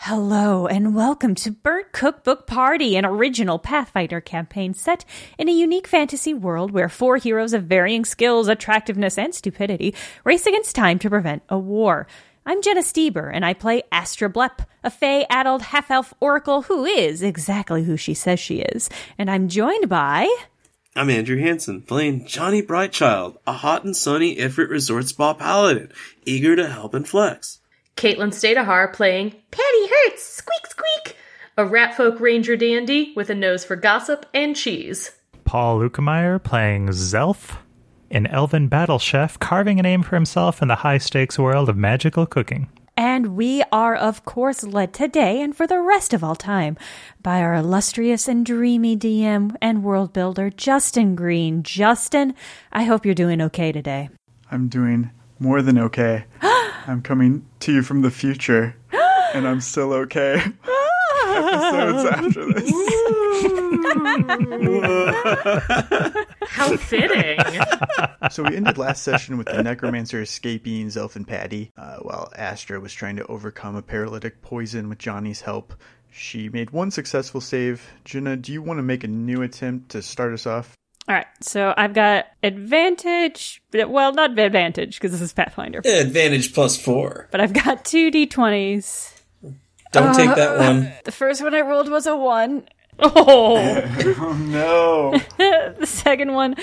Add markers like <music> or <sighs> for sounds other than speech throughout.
Hello and welcome to Burnt Cookbook Party, an original Pathfinder campaign set in a unique fantasy world where four heroes of varying skills, attractiveness, and stupidity race against time to prevent a war. I'm Jenna Stoeber, and I play Astra Blep, a fey adult half elf oracle who is exactly who she says she is. And I'm joined by. I'm Andrew Hansen, playing Johnny Brightchild, a hot and sunny Ifrit Resort Spa paladin, eager to help and flex. Caitlin Stayduhar playing Patty Hurts, squeak squeak, a ratfolk ranger dandy with a nose for gossip and cheese. Paul Luetkemeyer playing Zelf, an elven battle chef carving a name for himself in the high stakes world of magical cooking. And we are, of course, led today and for the rest of all time by our illustrious and dreamy DM and world builder, Justin Green. Justin, I hope you're doing okay today. I'm doing more than okay. <gasps> <gasps> I'm coming to you from the future, and I'm still okay. Episodes after this. <laughs> How fitting. so we ended last session with the necromancer escaping Zelf and Patty, uh, while Astra was trying to overcome a paralytic poison with Johnny's help. She made one successful save. Jenna, do you want to make a new attempt to start us off? All right, so I've got advantage. Well, not advantage because this is Pathfinder, Yeah, advantage plus four. but I've got two d20s. Don't take that uh, one. The first one I rolled was a one. Oh, <laughs> Oh no! <laughs> the second one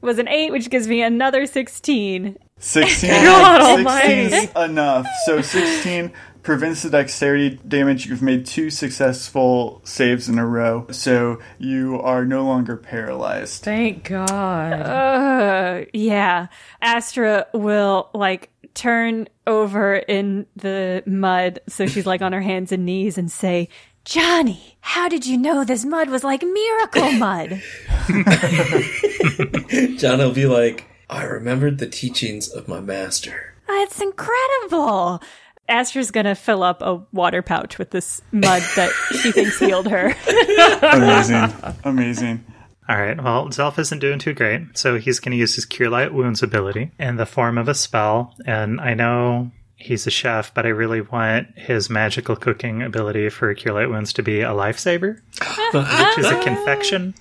was an eight, which gives me another 16. 16. <laughs> God 16 almighty.'s enough. So 16 prevents the dexterity damage. You've made two successful saves in a row, so you are no longer paralyzed. thank God. Uh, yeah. Astra will like turn over in the mud, so she's like on her hands and knees and say, Johnny, how did you know this mud was like miracle <laughs> mud? <laughs> John will be like, I remembered the teachings of my master. It's incredible. Astra's gonna fill up a water pouch with this mud that she thinks healed her. <laughs> Amazing. Amazing. All right, well, Zelf isn't doing too great, so he's going to use his Cure Light Wounds ability in the form of a spell. And I know he's a chef, but I really want his magical cooking ability for Cure Light Wounds to be a lifesaver, which is a <laughs> confection,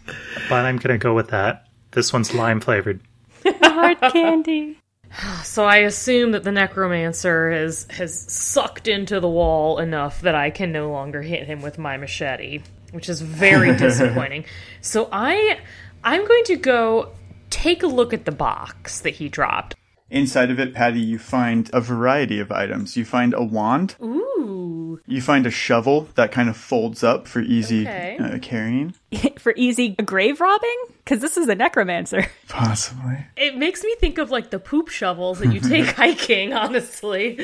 but I'm going to go with that. This one's lime flavored. <laughs> Hard candy. <sighs> So I assume that the necromancer has has sucked into the wall enough that I can no longer hit him with my machete, which is very <laughs> disappointing. So I I'm going to go take a look at the box that he dropped. Inside of it, Patty, you find a variety of items. You find a wand. Ooh. You find a shovel that kind of folds up for easy Okay. uh, carrying. <laughs> For easy grave robbing? Because this is a necromancer. <laughs> Possibly. It makes me think of like the poop shovels that you take <laughs> hiking, honestly.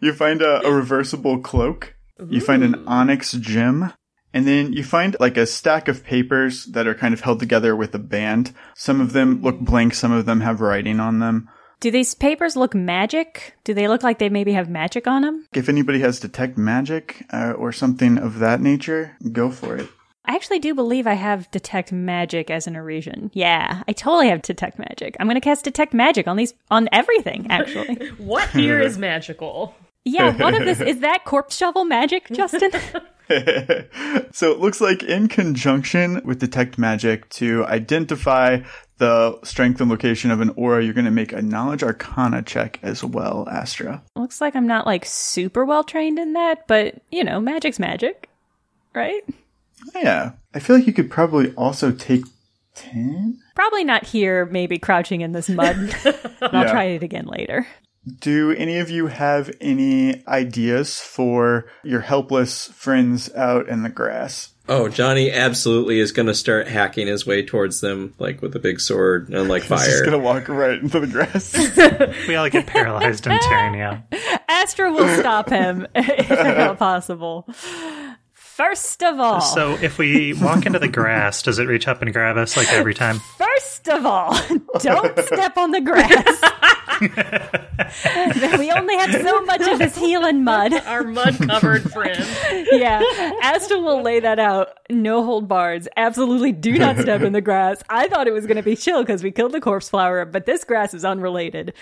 you find a, a reversible cloak. You find an onyx gem. And then you find like a stack of papers that are kind of held together with a band. Some of them look blank, some of them have writing on them. Do these papers look magic? Do they look like they maybe have magic on them? If anybody has detect magic uh, or something of that nature, go for it. I actually do believe I have detect magic as an Eurasian. Yeah, I totally have detect magic. I'm going to cast detect magic on these on everything actually. <laughs> What here is magical? Yeah, what of this <laughs> is that corpse shovel magic, Justin? <laughs> so it looks like in conjunction with detect magic to identify the strength and location of an aura, you're going to make a knowledge arcana check as well, Astra. Looks like I'm not like super well trained in that, but you know, magic's magic, right? Yeah. I feel like you could probably also take 10? Probably not here, maybe crouching in this mud. <laughs> I'll Yeah. try it again later. Do any of you have any ideas for your helpless friends out in the grass? Oh, Johnny absolutely is going to start hacking his way towards them, like with a big sword and like <laughs> fire. just gonna walk right into the grass. <laughs> We all get paralyzed in Terrania. Astra will stop him <laughs> if at all possible. First of all, So if we walk into the grass, does it reach up and grab us like every time? first of all, don't step on the grass. <laughs> we only have so much of this healing mud. <laughs> Our mud covered friend. Yeah, Astra will lay that out. No hold bars. Absolutely do not step in the grass. I thought it was going to be chill because we killed the corpse flower, but this grass is unrelated.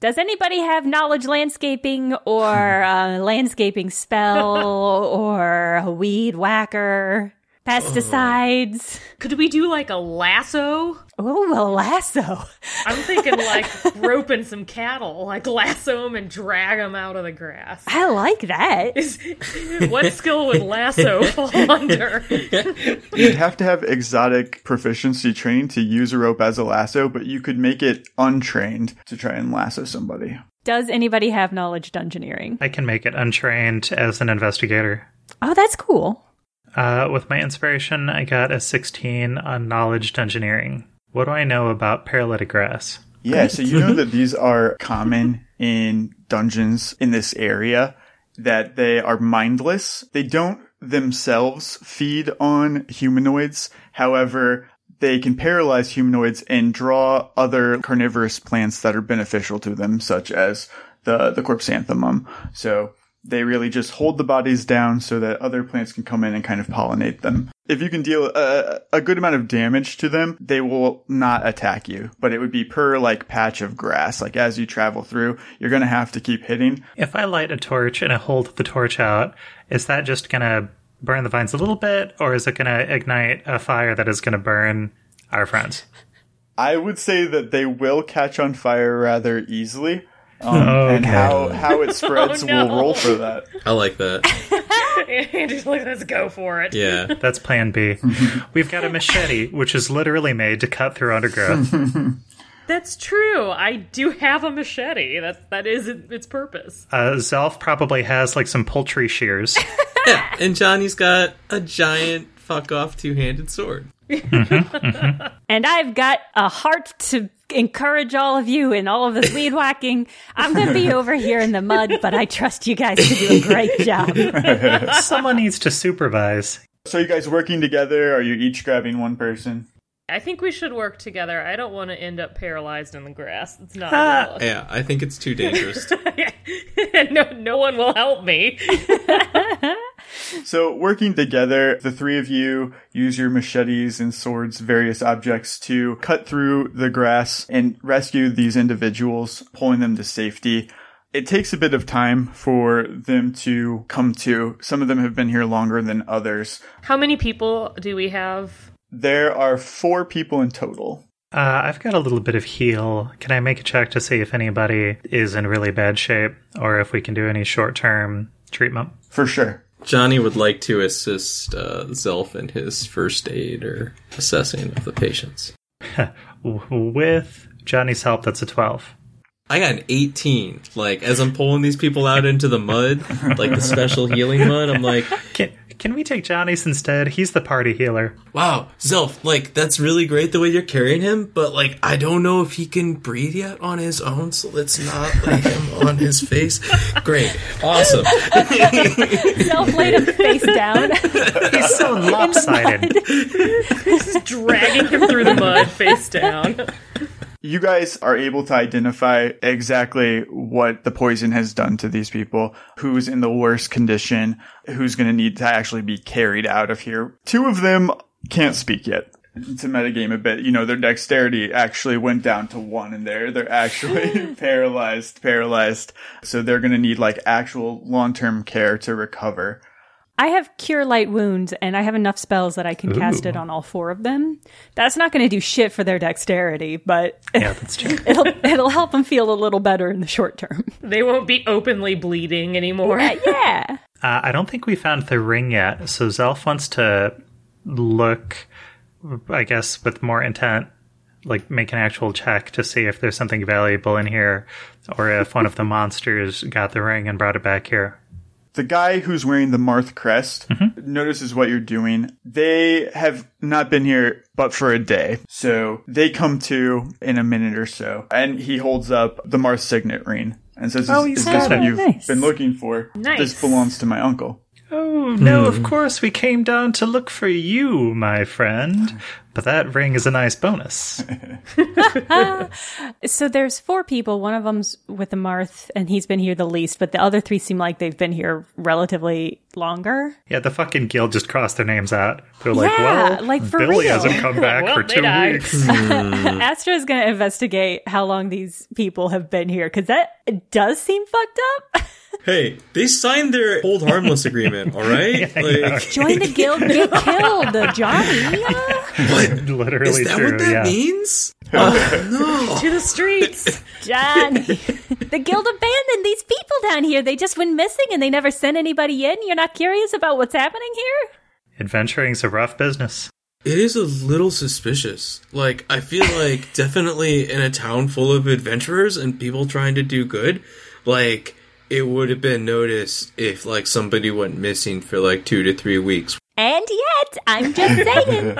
Does anybody have knowledge landscaping or uh, landscaping spell <laughs> or a weed whacker? Pesticides? Could we do like a lasso? Oh, a lasso. I'm thinking like <laughs> roping some cattle, like lasso them and drag them out of the grass. I like that. Is, <laughs> what skill would lasso <laughs> fall under? You'd have to have exotic proficiency training to use a rope as a lasso, but you could make it untrained to try and lasso somebody. Does anybody have knowledge dungeoneering? I can make it untrained as an investigator. Oh, that's cool. Uh, with my inspiration, I got a 16 on knowledge dungeoneering. What do I know about paralytic grass? Yeah, so you know <laughs> that these are common in dungeons in this area, that they are mindless. They don't themselves feed on humanoids. However, they can paralyze humanoids and draw other carnivorous plants that are beneficial to them, such as the, the corpsanthemum. So they really just hold the bodies down so that other plants can come in and kind of pollinate them. If you can deal a, a good amount of damage to them, they will not attack you, but it would be per like patch of grass. Like as you travel through, you're going to have to keep hitting. If I light a torch and I hold the torch out, is that just going to burn the vines a little bit, or is it going to ignite a fire that is going to burn our friends? I would say that they will catch on fire rather easily. Um, <laughs> And how, how it spreads <laughs> Oh, no. will roll for that. I like that. <laughs> <laughs> Andrew's like, let's go for it. Yeah. <laughs> That's plan B. <laughs> We've got a machete, which is literally made to cut through undergrowth. That's true. I do have a machete. That that is its purpose. Uh, Zelf probably has like some poultry shears. yeah. And Johnny's got a giant fuck off two handed sword. And I've got a heart to encourage all of you in all of this weed whacking. I'm going to be over here in the mud, but I trust you guys to do a great job. <laughs> Someone needs to supervise. So you guys working together? Are you each grabbing one person? I think we should work together. I don't want to end up paralyzed in the grass. It's not ah. realistic. Yeah, I think it's too dangerous. <laughs> no, no one will help me. <laughs> <laughs> So working together, the three of you use your machetes and swords, various objects to cut through the grass and rescue these individuals, pulling them to safety. It takes a bit of time for them to come to. Some of them have been here longer than others. How many people do we have? There are four people in total. Uh, I've got a little bit of heal. Can I make a check to see if anybody is in really bad shape or if we can do any short term treatment? For sure. Johnny would like to assist uh, Zelf in his first aid or assessing of the patients. <laughs> With Johnny's help, that's a 12. I got an 18. Like, as I'm pulling these people out into the mud, like the special healing mud, I'm like, Can, can we take Johnny's instead? He's the party healer. wow, Zelf, like, that's really great the way you're carrying him, but, like, I don't know if he can breathe yet on his own, so let's not lay him on his face. Great. Awesome. Zelf laid him face down. He's so lopsided. <laughs> Just dragging him through the mud face down. You guys are able to identify exactly what the poison has done to these people, who's in the worst condition, who's going to need to actually be carried out of here. Two of them can't speak yet. To metagame a bit, you know, their dexterity actually went down to one and they're, they're actually <laughs> <laughs> paralyzed, paralyzed. So they're going to need like actual long-term care to recover. I have cure light wounds, and I have enough spells that I can cast it on all four of them. That's not going to do shit for their dexterity, but Yeah, that's true. <laughs> it'll it'll help them feel a little better in the short term. They won't be openly bleeding anymore. yeah. <laughs> Uh, I don't think we found the ring yet, so Zelf wants to look, I guess, with more intent, like make an actual check to see if there's something valuable in here, or if one of the monsters got the ring and brought it back here. The guy who's wearing the Marth crest mm-hmm. notices what you're doing. They have not been here but for a day. So they come to in a minute or so. And he holds up the Marth signet ring and says, Oh, Is, he's is this got what it. you've Nice. been looking for? Nice. This belongs to my uncle. Oh, no, of hmm. course we came down to look for you, my friend. But that ring is a nice bonus. <laughs> So there's four people. One of them's with the Marth, and he's been here the least, but the other three seem like they've been here relatively longer. Yeah, the fucking guild just crossed their names out. They're like, Yeah, well, like, for Billy real." hasn't come back <laughs> Well, for two died. weeks. Astra's going to investigate how long these people have been here because that does seem fucked up. <laughs> Hey, they signed their hold harmless agreement, all right? Like, Join the guild, get killed, uh, Johnny. What? <laughs> <laughs> Literally Is that true. what that yeah. means? <laughs> Oh, to the streets. Johnny. the guild abandoned these people down here. They just went missing and they never sent anybody in. You're not curious about what's happening here? Adventuring's a rough business. It is a little suspicious. Like, I feel like definitely in a town full of adventurers and people trying to do good, like, it would have been noticed if, like, somebody went missing for, like, two to three weeks. And yet, I'm just saying.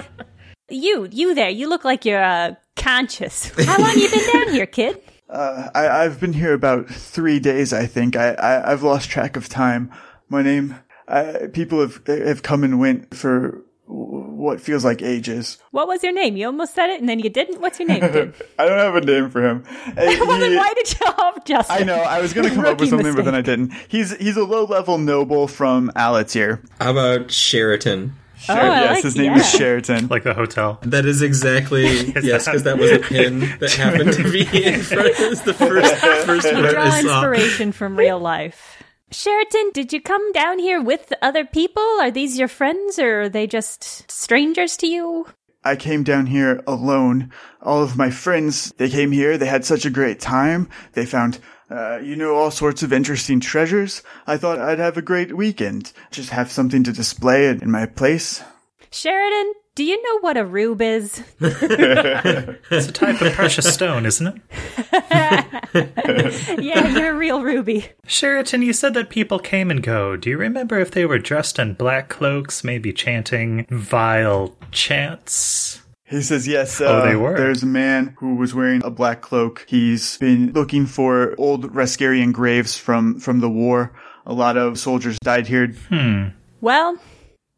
You, you there, you look like you're uh, conscious. How long you been down here, kid? <laughs> Uh, I, I've been here about three days, I think. I, I, I've lost track of time. My name, I, people have, have come and went for what feels like ages. What was your name? You almost said it and then you didn't. What's your name, kid? <laughs> I don't have a name for him. Uh, <laughs> well, then why did you off Justin? I know. I was going to come up with Rookie something, but then I didn't. He's he's a low level noble from Alatir. How about Sheraton? Oh, yes, like- his name is. Sheraton. Like the hotel. That is exactly <laughs> yes, because that was a pin that happened to be in <laughs> front of us the first first one Draw I saw. inspiration from real life. Sheraton, did you come down here with other people? Are these your friends or are they just strangers to you? I came down here alone. All of my friends, they came here. They had such a great time. They found, uh, you know, all sorts of interesting treasures. I thought I'd have a great weekend. Just have something to display in my place. Sheraton, do you know what a rube is? It's a type of precious stone, isn't it? <laughs> yeah, you're a real ruby. Sheraton, you said that people came and go. Do you remember if they were dressed in black cloaks, maybe chanting vile chants? He says, yes, Oh, uh, they were. there's a man who was wearing a black cloak. He's been looking for old Raskarian graves from, from the war. A lot of soldiers died here. Hmm. Well,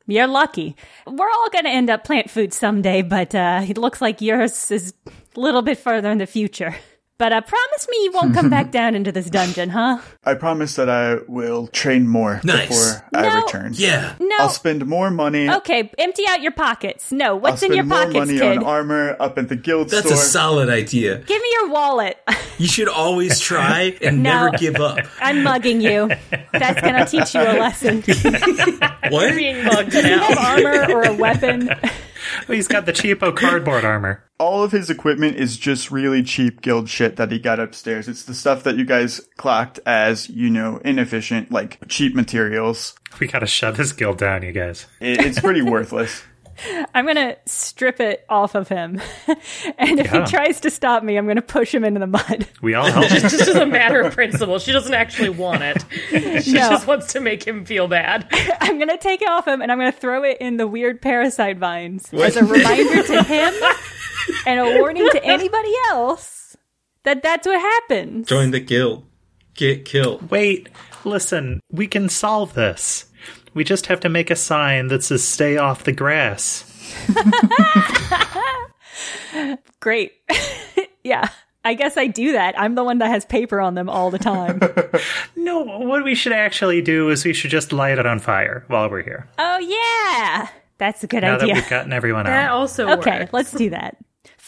you're lucky. We're all going to end up plant food someday, but uh, it looks like yours is a little bit further in the future. But uh, promise me you won't come back <laughs> down into this dungeon, huh? I promise that I will train more Nice. before I No. return. Yeah. No. I'll spend more money. Okay, empty out your pockets. No, I'll what's in spend your more pockets, money kid? on armor up at the guild That's store. a solid idea. Give me your wallet. You should always <laughs> try and No. never give up. I'm mugging you. That's gonna teach you a lesson. <laughs> What? Being mugged Do you have now. armor or a weapon? He's got the cheapo <laughs> cardboard armor. All of his equipment is just really cheap guild shit that he got upstairs. It's the stuff that you guys clocked as, you know, inefficient, like cheap materials. We gotta shut this guild down, you guys. It, it's pretty <laughs> worthless. I'm gonna strip it off of him, <laughs> and if Yeah. he tries to stop me, I'm gonna push him into the mud. We all <laughs> help. Just as a matter of principle, she doesn't actually want it. <laughs> She No. just wants to make him feel bad. I'm gonna take it off him, and I'm gonna throw it in the weird parasite vines as a reminder to him and a warning to anybody else that that's what happens. Join the guild. Get killed. Wait, listen, we can solve this. We just have to make a sign that says stay off the grass. <laughs> Great. <laughs> yeah. I guess I do that. I'm the one that has paper on them all the time. <laughs> No, what we should actually do is we should just light it on fire while we're here. oh yeah, that's a good Now that idea. we've gotten everyone That out. also Okay, works. let's do that.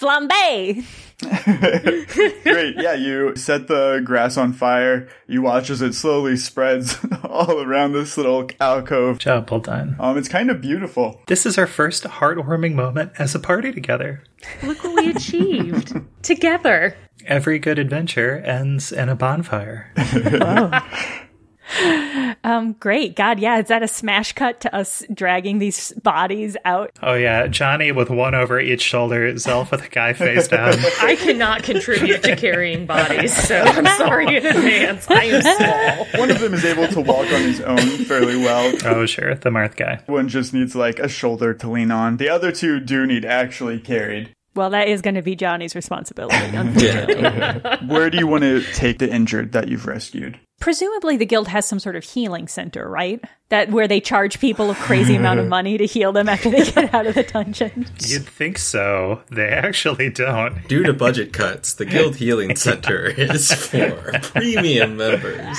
Flambe! <laughs> Great. Yeah, you set the grass on fire. You watch as it slowly spreads <laughs> all around this little alcove. Job well done. Um, it's kind of beautiful. This is our first heartwarming moment as a party together. Look what we achieved together. Every good adventure ends in a bonfire. <laughs> <laughs> Um, great. God, yeah, is that a smash cut to us dragging these bodies out? Oh yeah, Johnny with one over each shoulder, Zelf with a guy <laughs> face down. I cannot contribute to carrying bodies, so <laughs> I'm sorry in advance. I am small. One of them is able to walk on his own fairly well. Oh sure, the Marth guy. One just needs like a shoulder to lean on. The other two do need actually carried. Well, that is going to be Johnny's responsibility, unfortunately. Where do you want to take the injured that you've rescued? Presumably, the guild has some sort of healing center, right? That where they charge people a crazy amount of <laughs> money to heal them after they get out of the dungeon. You'd think so. They actually don't. Due to budget cuts, the Guild Healing Center <laughs> is for premium members.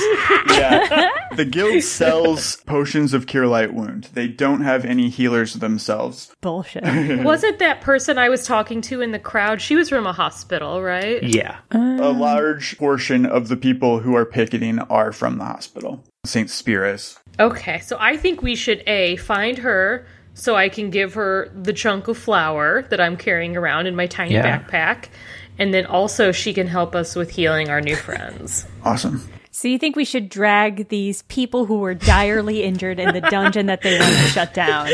Yeah. the guild <laughs> sells potions of cure light wound. They don't have any healers themselves. Bullshit. Wasn't that person I was talking to in the crowd? She was from a hospital, right? Yeah. A large portion of the people who are picketing are from the hospital. St. Spiris. Okay, so I think we should A, find her so I can give her the chunk of flour that I'm carrying around in my tiny Yeah. backpack. And then also she can help us with healing our new friends. Awesome. So you think we should drag these people who were direly injured in the dungeon that they want to shut down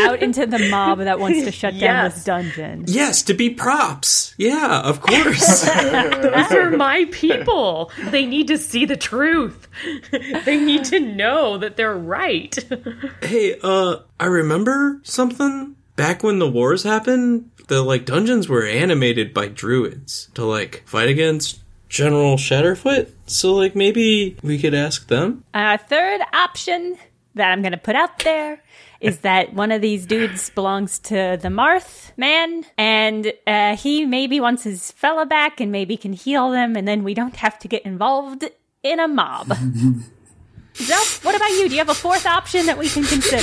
out into the mob that wants to shut down Yes. this dungeon? Yes, to be props. Yeah, of course. <laughs> Those are my people. They need to see the truth. they need to know that they're right. hey, uh, I remember something back when the wars happened. The like dungeons were animated by druids to like fight against General Shatterfoot. So like maybe we could ask them. A third option that I'm going to put out there is that one of these dudes belongs to the Marth man, and uh, he maybe wants his fella back and maybe can heal them, and then we don't have to get involved in a mob. <laughs> Zelf, what about you? Do you have a fourth option that we can consider?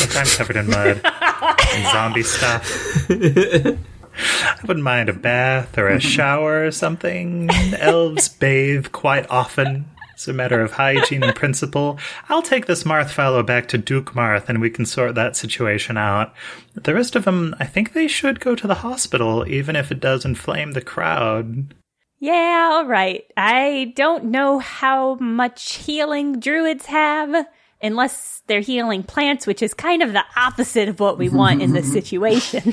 Look, I'm covered in mud and zombie stuff. <laughs> I wouldn't mind a bath or a mm-hmm. shower or something. Elves <laughs> bathe quite often. It's a matter of hygiene and principle. I'll take this Marth fellow back to Duke Marth and we can sort that situation out. The rest of them, I think they should go to the hospital, even if it does inflame the crowd. Yeah, all right. I don't know how much healing druids have, unless they're healing plants, which is kind of the opposite of what we want in this <laughs> situation.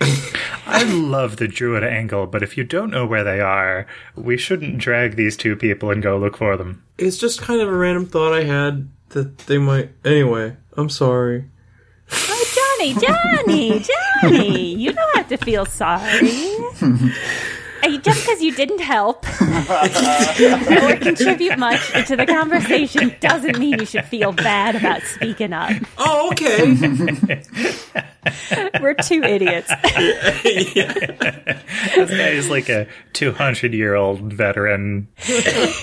I love the druid angle, but if you don't know where they are, we shouldn't drag these two people and go look for them. It's just kind of a random thought I had that they might. Anyway, I'm sorry. oh, Johnny, Johnny, Johnny, you don't have to feel sorry. <laughs> Uh, Just because you didn't help <laughs> or contribute much to the conversation doesn't mean you should feel bad about speaking up. Oh, okay. <laughs> We're two idiots. <laughs> This guy is like a 200 year old veteran.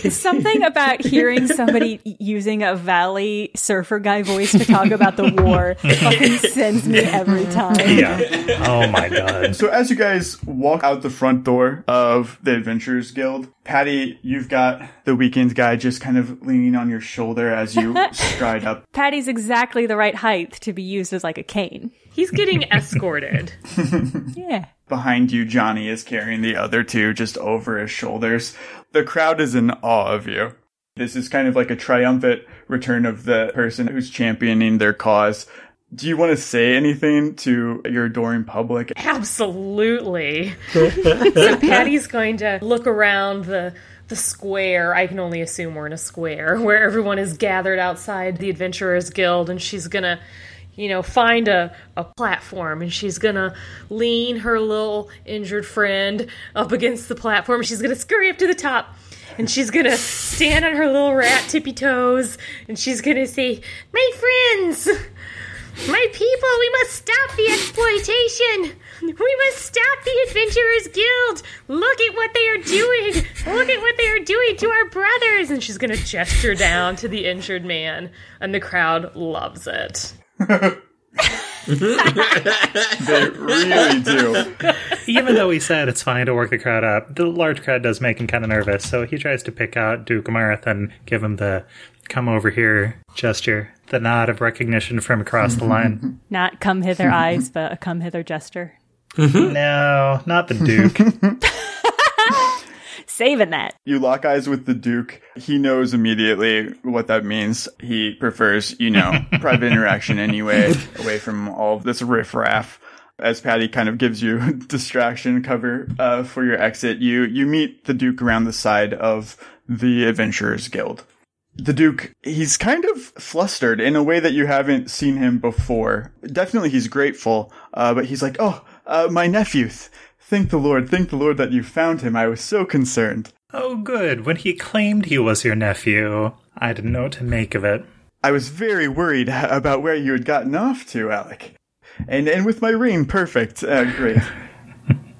Something about hearing somebody using a valley surfer guy voice to talk about the war fucking sends me every time. Yeah. Oh my god. So as you guys walk out the front door of the Adventurers Guild, Patty, you've got the weekend guy just kind of leaning on your shoulder as you <laughs> stride up. Patty's exactly the right height to be used as like a cane. He's getting escorted. <laughs> Yeah. Behind you, Johnny is carrying the other two just over his shoulders. The crowd is in awe of you. This is kind of like a triumphant return of the person who's championing their cause. Do you want to say anything to your adoring public? Absolutely. <laughs> so Patty's going to look around the the square. I can only assume we're in a square <laughs> where everyone is gathered outside the Adventurers Guild, and she's gonna, you know, find a, a platform and she's gonna lean her little injured friend up against the platform. She's gonna scurry up to the top. And she's gonna stand on her little rat tippy toes, and she's gonna say, "My friends, my people, we must stop the exploitation. We must stop the Adventurers Guild. Look at what they are doing. Look at what they are doing to our brothers. And she's going to gesture down to the injured man, and the crowd loves it. <laughs> they really do. Even though he said it's fine to work the crowd up, the large crowd does make him kind of nervous. So he tries to pick out Duke Marth and give him the come over here gesture, the nod of recognition from across the line. <laughs> Not come hither eyes, but a come hither gesture. no, not the Duke. <laughs> Saving that. You lock eyes with the Duke. He knows immediately what that means. He prefers, you know, <laughs> private interaction anyway, away from all of this riffraff. As Patty kind of gives you distraction cover uh, for your exit, you you meet the Duke around the side of the Adventurers Guild. The Duke, he's kind of flustered in a way that you haven't seen him before. Definitely, he's grateful, uh, but he's like, "Oh, uh, my nephew, Thank the Lord, thank the Lord that you found him. I was so concerned. Oh, good. When he claimed he was your nephew, I didn't know what to make of it. I was very worried <laughs> about where you had gotten off to, Alec. And and with my ring, perfect. Uh, great. <laughs>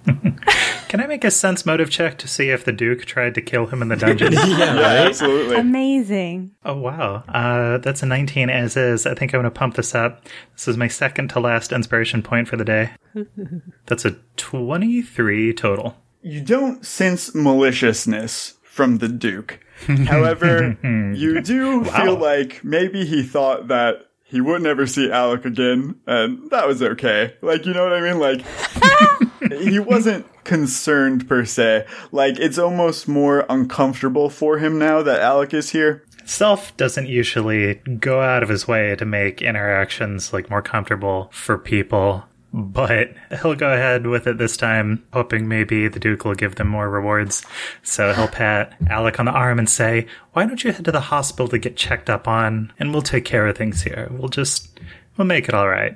<laughs> Can I make a sense motive check to see if the Duke tried to kill him in the dungeon? <laughs> yeah, right? absolutely. Amazing. Oh, wow. Uh, that's a 19 as is. I think I'm going to pump this up. This is my second to last inspiration point for the day. <laughs> that's a 23 total. You don't sense maliciousness from the Duke. However, you do wow. feel like maybe he thought that he would never see Alec again, and that was okay. Like, you know what I mean? Like, he wasn't concerned per se. Like, it's almost more uncomfortable for him now that Alec is here. Zelf doesn't usually go out of his way to make interactions like more comfortable for people, but he'll go ahead with it this time, hoping maybe the Duke will give them more rewards. So he'll pat Alec on the arm and say, Why don't you head to the hospital to get checked up on, and we'll take care of things here. We'll just, we'll make it all right.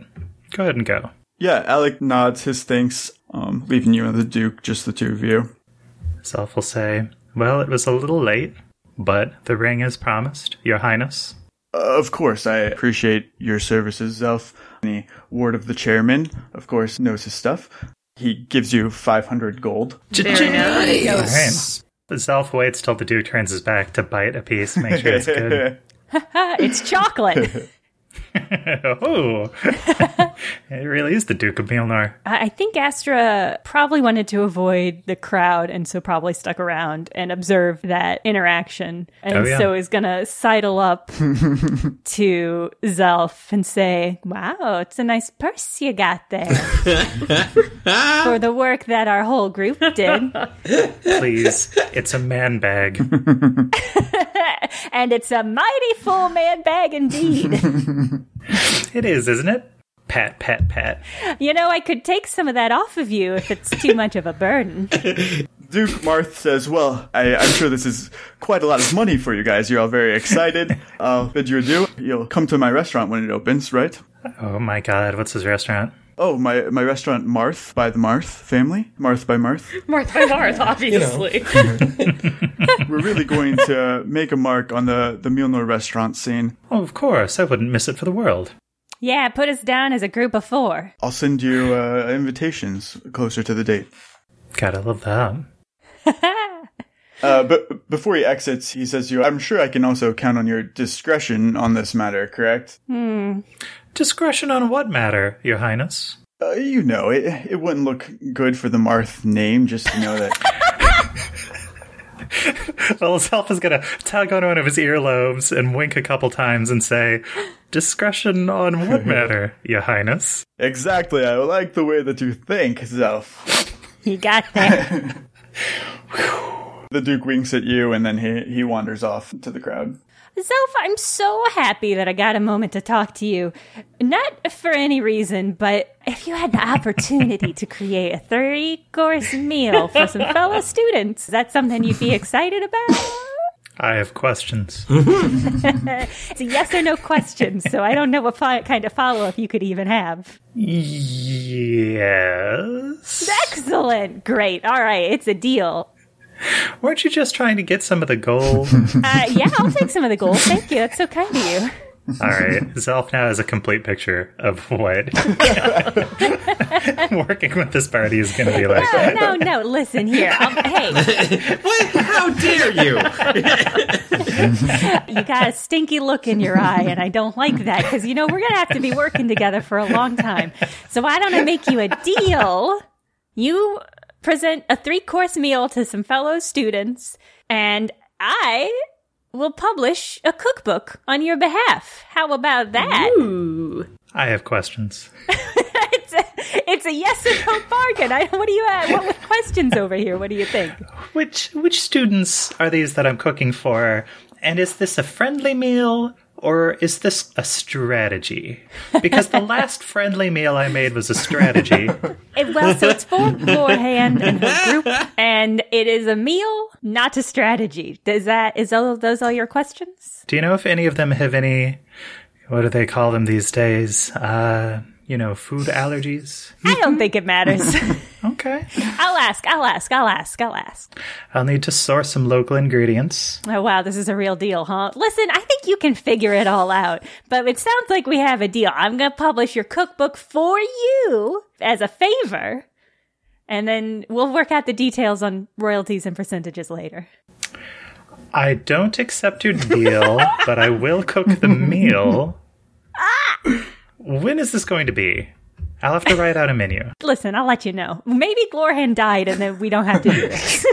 Go ahead and go. Yeah, Alec nods his thanks, um, leaving you and the Duke, just the two of you. Zelf will say, Well, it was a little late, but the ring is promised, Your Highness. Uh, of course, I appreciate your services, Zelf. The ward of the chairman, of course, knows his stuff. He gives you 500 gold. Very nice. All right. Zelf waits till the dude turns his back to bite a piece, make sure it's good. <laughs> <laughs> it's chocolate. <laughs> <laughs> oh, <laughs> it really is the Duke of Mjolnir. I think Astra probably wanted to avoid the crowd and so probably stuck around and observed that interaction. And oh, yeah. so is going to sidle up <laughs> to Zelf and say, Wow, it's a nice purse you got there for the work that our whole group did. Please, it's a man bag. and it's a mighty full man bag indeed. It is, isn't it? Pat, pat, pat. You know, I could take some of that off of you if it's too much of a burden. <laughs> Duke Marth says, Well, I, am sure this is quite a lot of money for you guys. You're all very excited. <laughs> I'll bid you adieu. You'll come to my restaurant when it opens, right? Oh my god, what's his restaurant? Oh, my my restaurant, Marth by the Marth family. Marth by Marth. <laughs> Marth by Marth, obviously. <laughs> We're really going to make a mark on the the Mjolnir restaurant scene. Oh, of course. I wouldn't miss it for the world. Yeah, put us down as a group of four. I'll send you uh, invitations closer to the date. Gotta love that. <laughs> uh, but before he exits, he says to you, I'm sure I can also count on your discretion on this matter, correct? Hmm. Discretion on what matter, Your Highness? Uh, you know, it, it wouldn't look good for the Marth name just to know that. <laughs> well, Zelf is going to tug on one of his earlobes and wink a couple times and say, Discretion on what <laughs> matter, Your Highness? Exactly. I like the way that you think, Zelf. <laughs> You got that. the Duke winks at you and then he, he wanders off to the crowd. Zelf, I'm so happy that I got a moment to talk to you. Not for any reason, but if you had the opportunity to create a three course meal for some fellow students, that's something you'd be excited about? I have questions. it's a yes or no question, so I don't know what kind of follow up you could even have. Yes. Excellent. Great. All right. It's a deal. <laughs> Weren't you just trying to get some of the gold? <laughs> uh, yeah, I'll take some of the gold. Thank you. That's so kind of you. <laughs> All right. Zelf now has a complete picture of what working with this party is going to be like. No, no, no. Listen here. Um, hey. what? How dare you? you got a stinky look in your eye, and I don't like that because you know we're gonna have to be working together for a long time. So why don't I make you a deal? You present a three course meal to some fellow students, and I will publish a cookbook on your behalf. How about that? Ooh. I have questions. <laughs> it's, a, it's a yes or no bargain. I, what do you have? What with questions over here? What do you think? Which which students are these that I'm cooking for? And is this a friendly meal or is this a strategy? Because the <laughs> last friendly meal I made was a strategy. It- well, so it's for Lorehand and her group, and it is a meal, not a strategy. Does that is all those all your questions? Do you know if any of them have any what do they call them these days? Uh, you know, food allergies? I don't think it matters. <laughs> Okay. I'll ask. I'll ask. I'll ask. I'll ask. I'll need to source some local ingredients. Oh wow, this is a real deal, huh? Listen, I think you can figure it all out. But it sounds like we have a deal. I'm gonna publish your cookbook for you as a favor. And then we'll work out the details on royalties and percentages later. I don't accept your deal, but I will cook the meal. <laughs> Ah! When is this going to be? I'll have to write out a menu. <laughs> Listen, I'll let you know. Maybe Glorhan died and then we don't have to do this.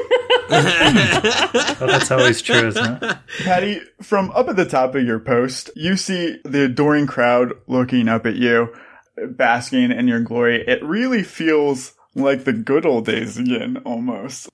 Well, that's always true, isn't it? Patty, from up at the top of your post, you see the adoring crowd looking up at you, basking in your glory. It really feels like the good old days again, almost.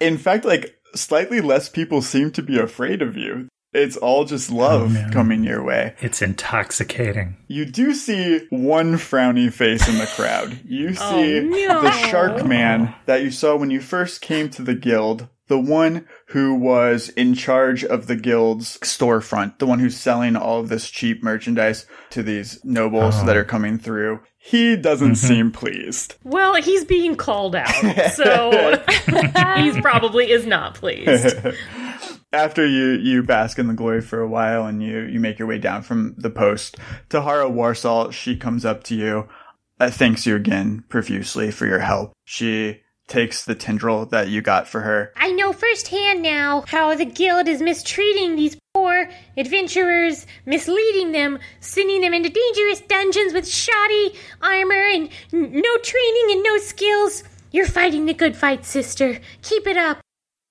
In fact, like, slightly less people seem to be afraid of you. It's all just oh, love man. coming your way. It's intoxicating. You do see one frowny face in the crowd. You oh, see no. the shark man that you saw when you first came to the guild. The one who was in charge of the guild's storefront. The one who's selling all of this cheap merchandise to these nobles oh. that are coming through. He doesn't mm-hmm. seem pleased. Well, he's being called out, so <laughs> <laughs> he's probably is not pleased. <laughs> After you, you bask in the glory for a while and you, you make your way down from the post, Tahara Warsaw she comes up to you, uh, thanks you again profusely for your help. She takes the tendril that you got for her. I know firsthand now how the guild is mistreating these poor adventurers, misleading them, sending them into dangerous dungeons with shoddy armor and n- no training and no skills. You're fighting the good fight, sister. Keep it up.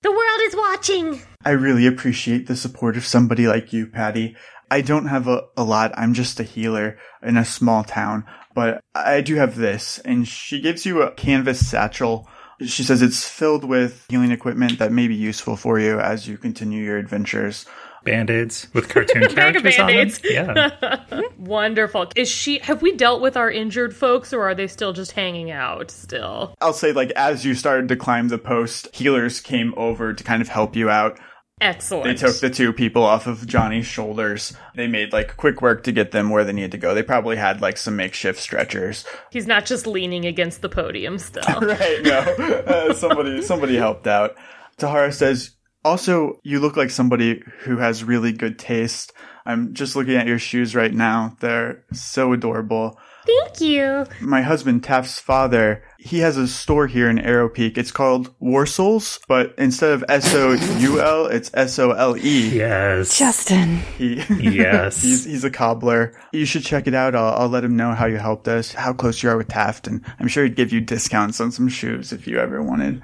The world is watching. I really appreciate the support of somebody like you, Patty. I don't have a, a lot. I'm just a healer in a small town, but I do have this. And she gives you a canvas satchel. She says it's filled with healing equipment that may be useful for you as you continue your adventures. Band-aids with cartoon <laughs> characters on them. Band-Aids. Yeah. <laughs> Wonderful. Is she? Have we dealt with our injured folks, or are they still just hanging out? Still. I'll say, like, as you started to climb the post, healers came over to kind of help you out. Excellent. They took the two people off of Johnny's shoulders. They made, like, quick work to get them where they needed to go. They probably had, like, some makeshift stretchers. He's not just leaning against the podium still. <laughs> right, no. Uh, somebody, somebody helped out. Tahara says, also, you look like somebody who has really good taste. I'm just looking at your shoes right now. They're so adorable. Thank you. My husband, Taft's father, he has a store here in Arrow Peak. It's called Warsole's, but instead of S-O-U-L, it's S-O-L-E. Yes. Justin. He, Yes. <laughs> he's, he's a cobbler. You should check it out. I'll, I'll let him know how you helped us, how close you are with Taft, and I'm sure he'd give you discounts on some shoes if you ever wanted.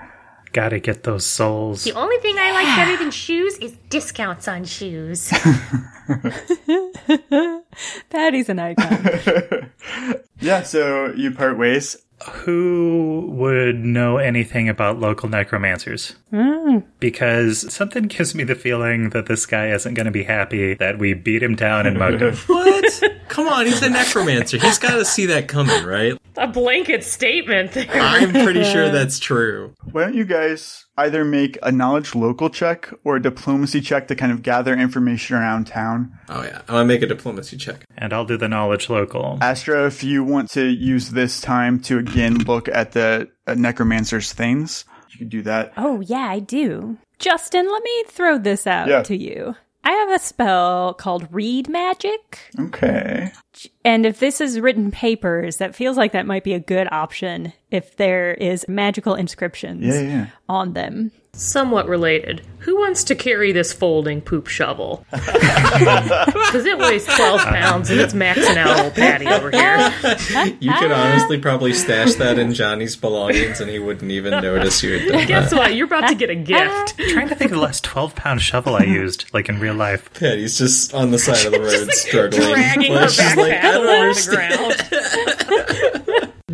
Gotta get those souls. The only thing I like better than shoes is discounts on shoes. <laughs> <laughs> Patty's an icon. <laughs> Yeah, so you part ways. Who would know anything about local necromancers? Hmm. Because something gives me the feeling that this guy isn't going to be happy that we beat him down and mugged him. <laughs> What? Come on, he's a necromancer. He's got to see that coming, right? A blanket statement there. I'm pretty sure <laughs> that's true. Why don't you guys either make a knowledge local check or a diplomacy check to kind of gather information around town? Oh yeah, I'm gonna make a diplomacy check. And I'll do the knowledge local. Astra, if you want to use this time to again look at the uh, necromancer's things, you can do that. Oh, yeah, I do. Justin, let me throw this out Yeah. to you. I have a spell called Read Magic. Okay. And if this is written papers, that feels like that might be a good option if there is magical inscriptions Yeah, yeah. on them. Somewhat related. Who wants to carry this folding poop shovel? <laughs> Because it weighs 12 pounds and it's maxing out old Patty over here. You could honestly probably stash that in Johnny's belongings and he wouldn't even notice you had done Guess that. what? You're about to get a gift. <laughs> trying to think of the last 12 pound shovel I used, like in real life. Patty's just on the side of the <laughs> road struggling. Dragging her Like, she's like, backpack I don't along understand. the ground.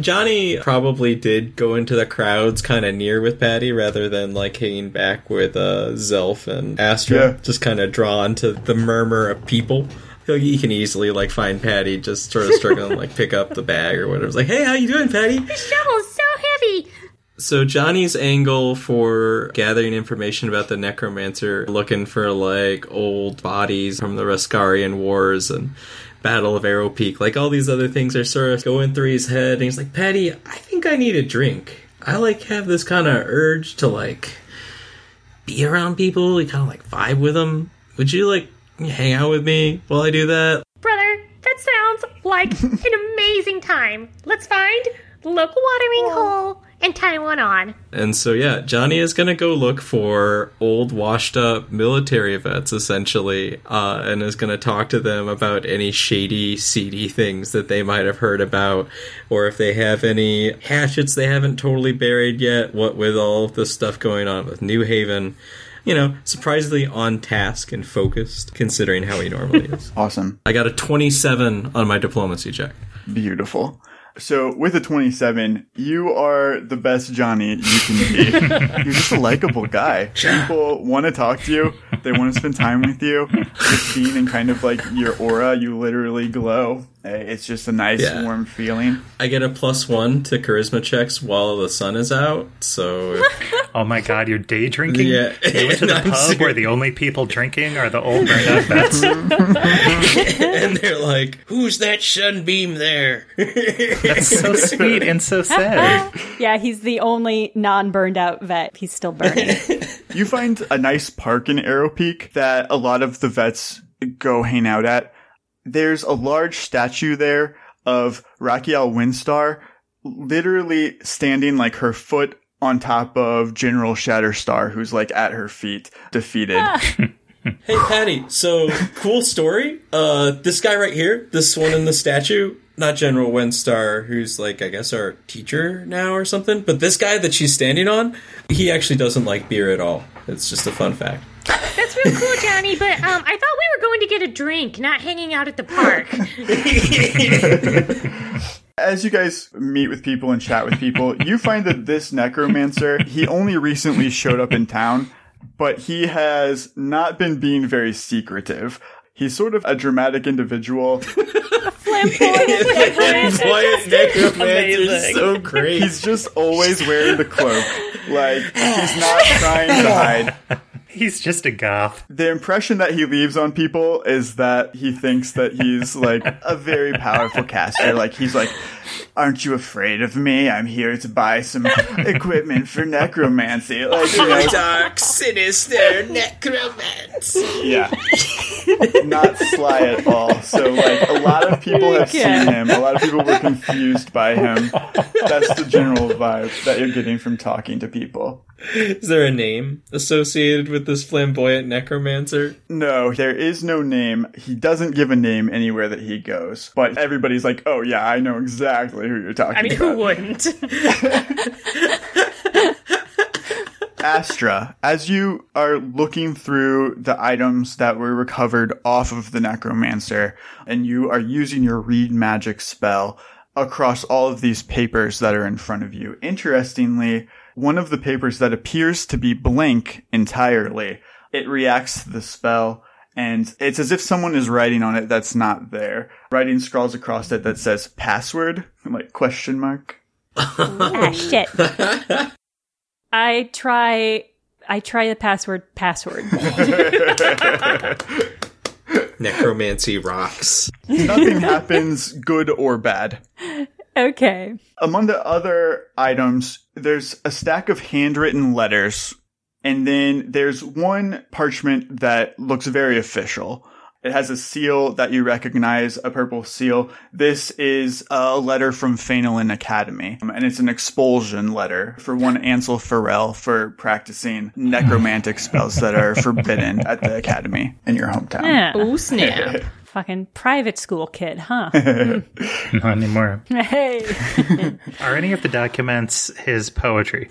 Johnny probably did go into the crowds kind of near with Patty rather than like hanging back with uh, Zelf and Astra. Yeah. Just kind of drawn to the murmur of people. He'll- He can easily like find Patty just sort of struggling like pick up the bag or whatever. It's like, hey, how you doing, Patty? The shovel's so heavy. So Johnny's angle for gathering information about the necromancer, looking for like old bodies from the Rascarian Wars and Battle of Arrow Peak, like all these other things are sort of going through his head, and he's like, Patty, I think I need a drink. I like have this kind of urge to like be around people, you kind of like vibe with them. Would you like hang out with me while I do that? Brother, that sounds like <laughs> an amazing time. Let's find the local watering hole and tie one on. And so, yeah, Johnny is going to go look for old, washed up military vets, essentially, uh, and is going to talk to them about any shady, seedy things that they might have heard about, or if they have any hatchets they haven't totally buried yet, what with all of the stuff going on with New Haven. You know, surprisingly on task and focused, considering how he normally is. <laughs> Awesome. I got a 27 on my diplomacy check. Beautiful. So with a 27, you are the best Johnny you can be. <laughs> You're just a likable guy. <laughs> People want to talk to you. They want to spend time with you. Just being in kind of like your aura, you literally glow. It's just a nice, Yeah. warm feeling. I get a plus one to charisma checks while the sun is out, so if <laughs> Oh my god, you're day drinking? Yeah. You went to the <laughs> I'm pub serious. where the only people drinking are the old burned out vets? <laughs> and they're like, "Who's that sunbeam there?" That's so sweet and so sad. Yeah, he's the only non burned out vet. He's still burning. You find a nice park in Arrow Peak that a lot of the vets go hang out at. There's a large statue there of Raquiel Windstar, literally standing like her foot on top of General Shatterstar, who's like at her feet, defeated. <laughs> Hey, Patty. So cool story. Uh, this guy right here, this one in the statue, not General Windstar, who's like I guess our teacher now or something, but this guy that she's standing on, he actually doesn't like beer at all. It's just a fun fact. That's cool, Johnny, but um, I thought we were going to get a drink, not hanging out at the park. <laughs> As you guys meet with people and chat with people, you find that this necromancer, he only recently showed up in town, but he has not been being very secretive. He's sort of a dramatic individual. Quiet <laughs> necromancer so great. He's just always wearing the cloak. Like, he's not trying to hide. <laughs> He's just a goth. The impression that he leaves on people is that he thinks that he's like a very powerful caster. Like, he's like, Aren't you afraid of me? I'm here to buy some equipment for necromancy. Like, you know, Dark, sinister necromancy. Yeah. Not sly at all. So, like, a lot of people have seen him. A lot of people were confused by him. That's the general vibe that you're getting from talking to people. Is there a name associated with this flamboyant necromancer? No, there is no name. He doesn't give a name anywhere that he goes. But everybody's like, oh, yeah, I know exactly who you're talking I mean, about. who wouldn't? <laughs> Astra, as you are looking through the items that were recovered off of the necromancer, and you are using your read magic spell across all of these papers that are in front of you. Interestingly, one of the papers that appears to be blank entirely, it reacts to the spell. And it's as if someone is writing on it that's not there. Writing scrawls across it that says password, <laughs> like question mark. ah, shit. <laughs> I try. I try the password. Password. <laughs> Necromancy rocks. Nothing happens good or bad. Okay. Among the other items, there's a stack of handwritten letters, and then there's one parchment that looks very official. It has a seal that you recognize, a purple seal. This is a letter from Phenolin Academy, um, and it's an expulsion letter for one <laughs> Ansel Farrell for practicing necromantic <laughs> spells that are forbidden at the academy in your hometown. Yeah. Oh snap! <laughs> Fucking private school kid, huh? Not anymore. hey. Are any of the documents his poetry?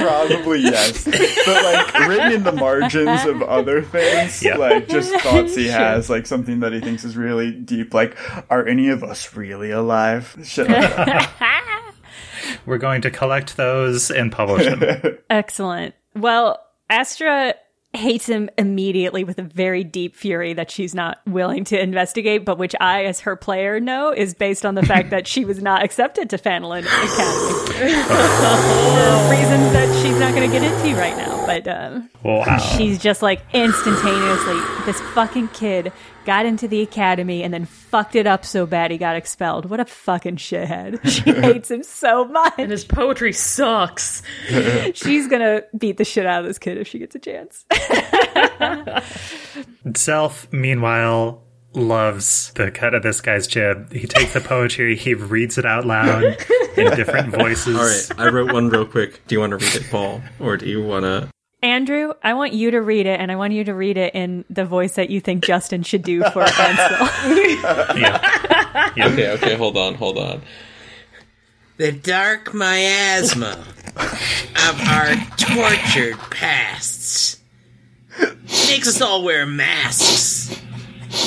No, Probably yes, but like written in the margins of other things, Yeah. like just <laughs> thoughts he has, like something that he thinks is really deep. Like, are any of us really alive? Shit like. <laughs> We're going to collect those and publish them. <laughs> Excellent. Well, Astra hates him immediately with a very deep fury that she's not willing to investigate, but which I, as her player, know is based on the fact that she was not accepted to Fanelin Academy <laughs> <laughs> for reasons that she's not going to get into right now. But um, Wow. she's just like instantaneously, this fucking kid got into the academy and then fucked it up so bad he got expelled. What a fucking shithead. <laughs> She hates him so much. And his poetry sucks. <laughs> She's gonna beat the shit out of this kid if she gets a chance. <laughs> Zelf, meanwhile, loves the cut of this guy's jib. He takes the poetry, he reads it out loud in different voices. <laughs> all right. I wrote one real quick. Do you want to read it, Paul, or do you want to? Andrew, I want you to read it, and I want you to read it in the voice that you think Justin should do for Ansel. <laughs> Yeah. Okay, okay. Hold on, hold on. The dark miasma of our tortured pasts makes us all wear masks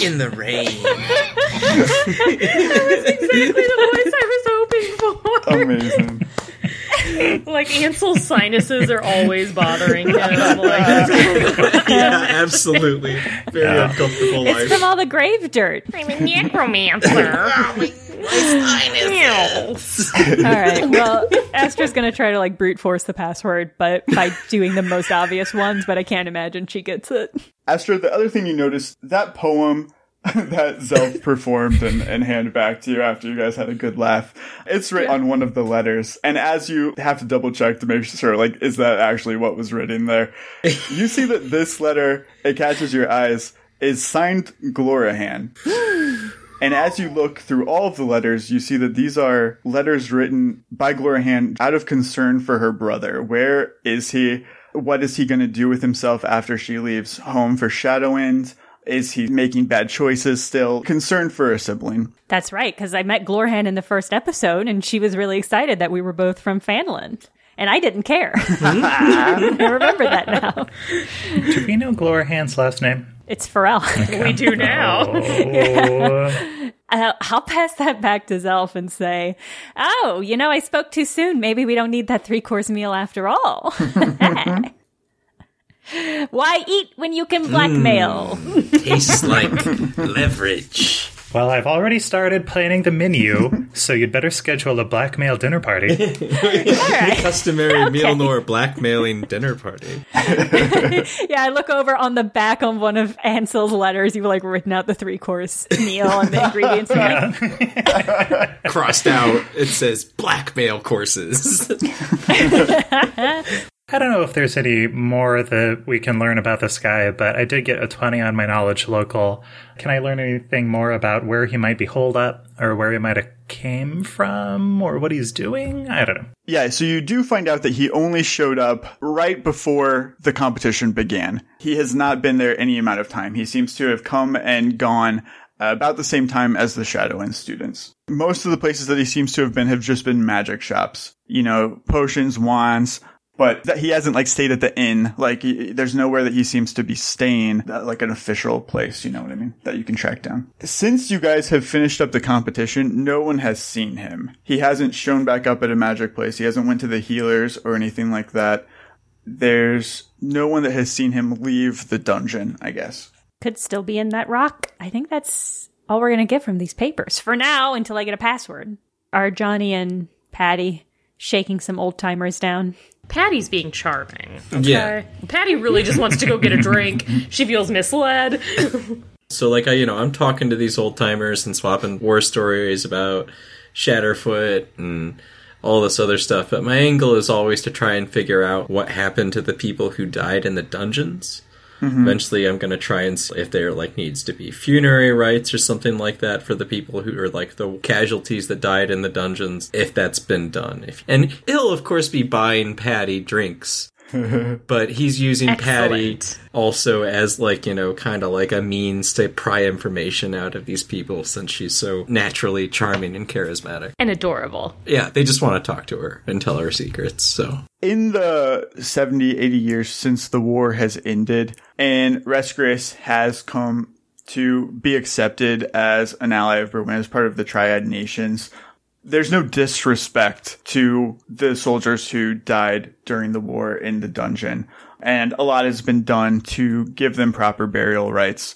in the rain. <laughs> That was exactly the voice I was hoping for. Amazing. like Ansel's sinuses are always bothering him. Like, yeah, absolutely. Very uncomfortable it's life. from all the grave dirt. I'm a necromancer. All right. Well, Astra's gonna try to like brute force the password, but by doing the most obvious ones. But I can't imagine she gets it. Astra, the other thing you noticed, that poem <laughs> that Zelf <laughs> performed and, and handed back to you after you guys had a good laugh, it's written on one of the letters. And as you have to double check to make sure, like, is that actually what was written there? <laughs> you see that this letter, it catches your eyes, is signed Glorahan. <gasps> And as you look through all of the letters, you see that these are letters written by Glorahan out of concern for her brother. Where is he? What is he going to do with himself after she leaves home for Shadowwind? Is he making bad choices still? Concern for a sibling. That's right, because I met Glorhan in the first episode, and she was really excited that we were both from Fanland. And I didn't care. Hmm? <laughs> I remember that now. Do we know Glorahan's last name? It's Farrell. <laughs> we do now. Oh, <laughs> Uh, I'll pass that back to Zelf and say, "Oh, you know, I spoke too soon. Maybe we don't need that three course meal after all." <laughs> Why eat when you can blackmail? Tastes like leverage. Well, I've already started planning the menu, <laughs> so you'd better schedule a blackmail dinner party. <laughs> Customary meal nor blackmailing dinner party. <laughs> yeah, I look over on the back on one of Ansel's letters. You've like written out the three course meal and the ingredients. I'm Crossed out, it says blackmail courses. I don't know if there's any more that we can learn about this guy, but I did get a 20 on my knowledge local. Can I learn anything more about where he might be holed up or where he might have came from or what he's doing? I don't know. Yeah, so you do find out that he only showed up right before the competition began. He has not been there any amount of time. He seems to have come and gone about the same time as the Shadowland students. Most of the places that he seems to have been have just been magic shops. You know, potions, wands, but he hasn't like stayed at the inn. Like he, there's nowhere that he seems to be staying, like an official place. You know what I mean? That you can track down. Since you guys have finished up the competition, no one has seen him. He hasn't shown back up at a magic place. He hasn't went to the healers or anything like that. There's no one that has seen him leave the dungeon. I guess. could still be in that rock. I think that's all we're gonna get from these papers for now until I get a password. Are Johnny and Patty shaking some old timers down? Patty's being charming. Yeah. Patty really just wants to go get a drink. <laughs> She feels misled. So, like, I, you know, I'm talking to these old timers and swapping war stories about Shatterfoot and all this other stuff, but my angle is always to try and figure out what happened to the people who died in the dungeons. Mm-hmm. Eventually, I'm gonna try and see if there like needs to be funerary rites or something like that for the people who are like the casualties that died in the dungeons. If that's been done, if and he'll of course be buying Patty drinks. <laughs> but he's using Patty also as like you know kind of like a means to pry information out of these people since she's so naturally charming and charismatic. And adorable. yeah they just want to talk to her and tell her secrets so. In the 70, 80 years since the war has ended and Rescris has come to be accepted as an ally of Berwyn as part of the Triad Nations, there's no disrespect to the soldiers who died during the war in the dungeon. And a lot has been done to give them proper burial rights.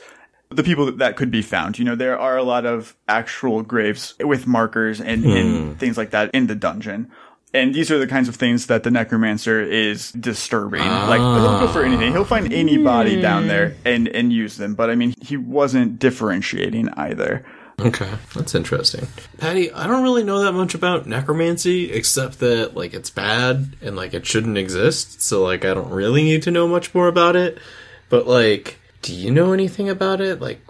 The people that, could be found, you know, there are a lot of actual graves with markers and, and hmm. things like that in the dungeon. And these are the kinds of things that the necromancer is disturbing. Like, but he'll go for anything. He'll find any body down hmm. there and, and use them. But I mean, he wasn't differentiating either. Okay, that's interesting. Patty, I don't really know that much about necromancy except that like it's bad and like it shouldn't exist. So like I don't really need to know much more about it. But like, do you know anything about it? Like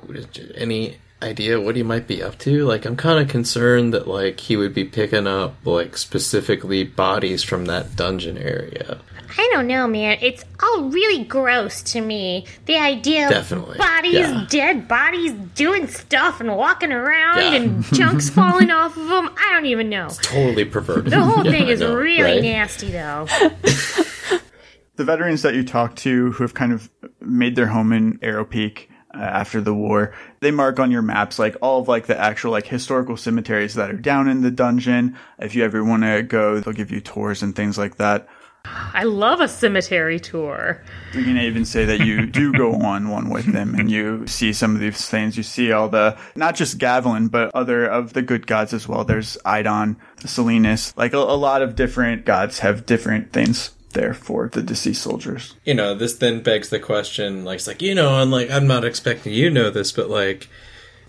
any idea what he might be up to? Like I'm kind of concerned that like he would be picking up like specifically bodies from that dungeon area. I don't know, man. It's all really gross to me. The idea of Definitely, bodies, yeah. dead bodies doing stuff and walking around Yeah. and <laughs> chunks falling off of them. I don't even know. Totally perverted. The whole Yeah, thing <laughs> I is know, really right? nasty, though. <laughs> the veterans that you talk to who have kind of made their home in Arrow Peak uh, after the war, they mark on your maps like all of like the actual like historical cemeteries that are down in the dungeon. If you ever want to go, they'll give you tours and things like that. I love a cemetery tour. You can even say that you do go <laughs> on one with them and you see some of these things. You see all the, not just Gavilan, but other of the good gods as well. There's Idon, Selinus, like a, a lot of different gods have different things there for the deceased soldiers. you know, this then begs the question, like, it's like, you know, and like, I'm not expecting you to know this, but like,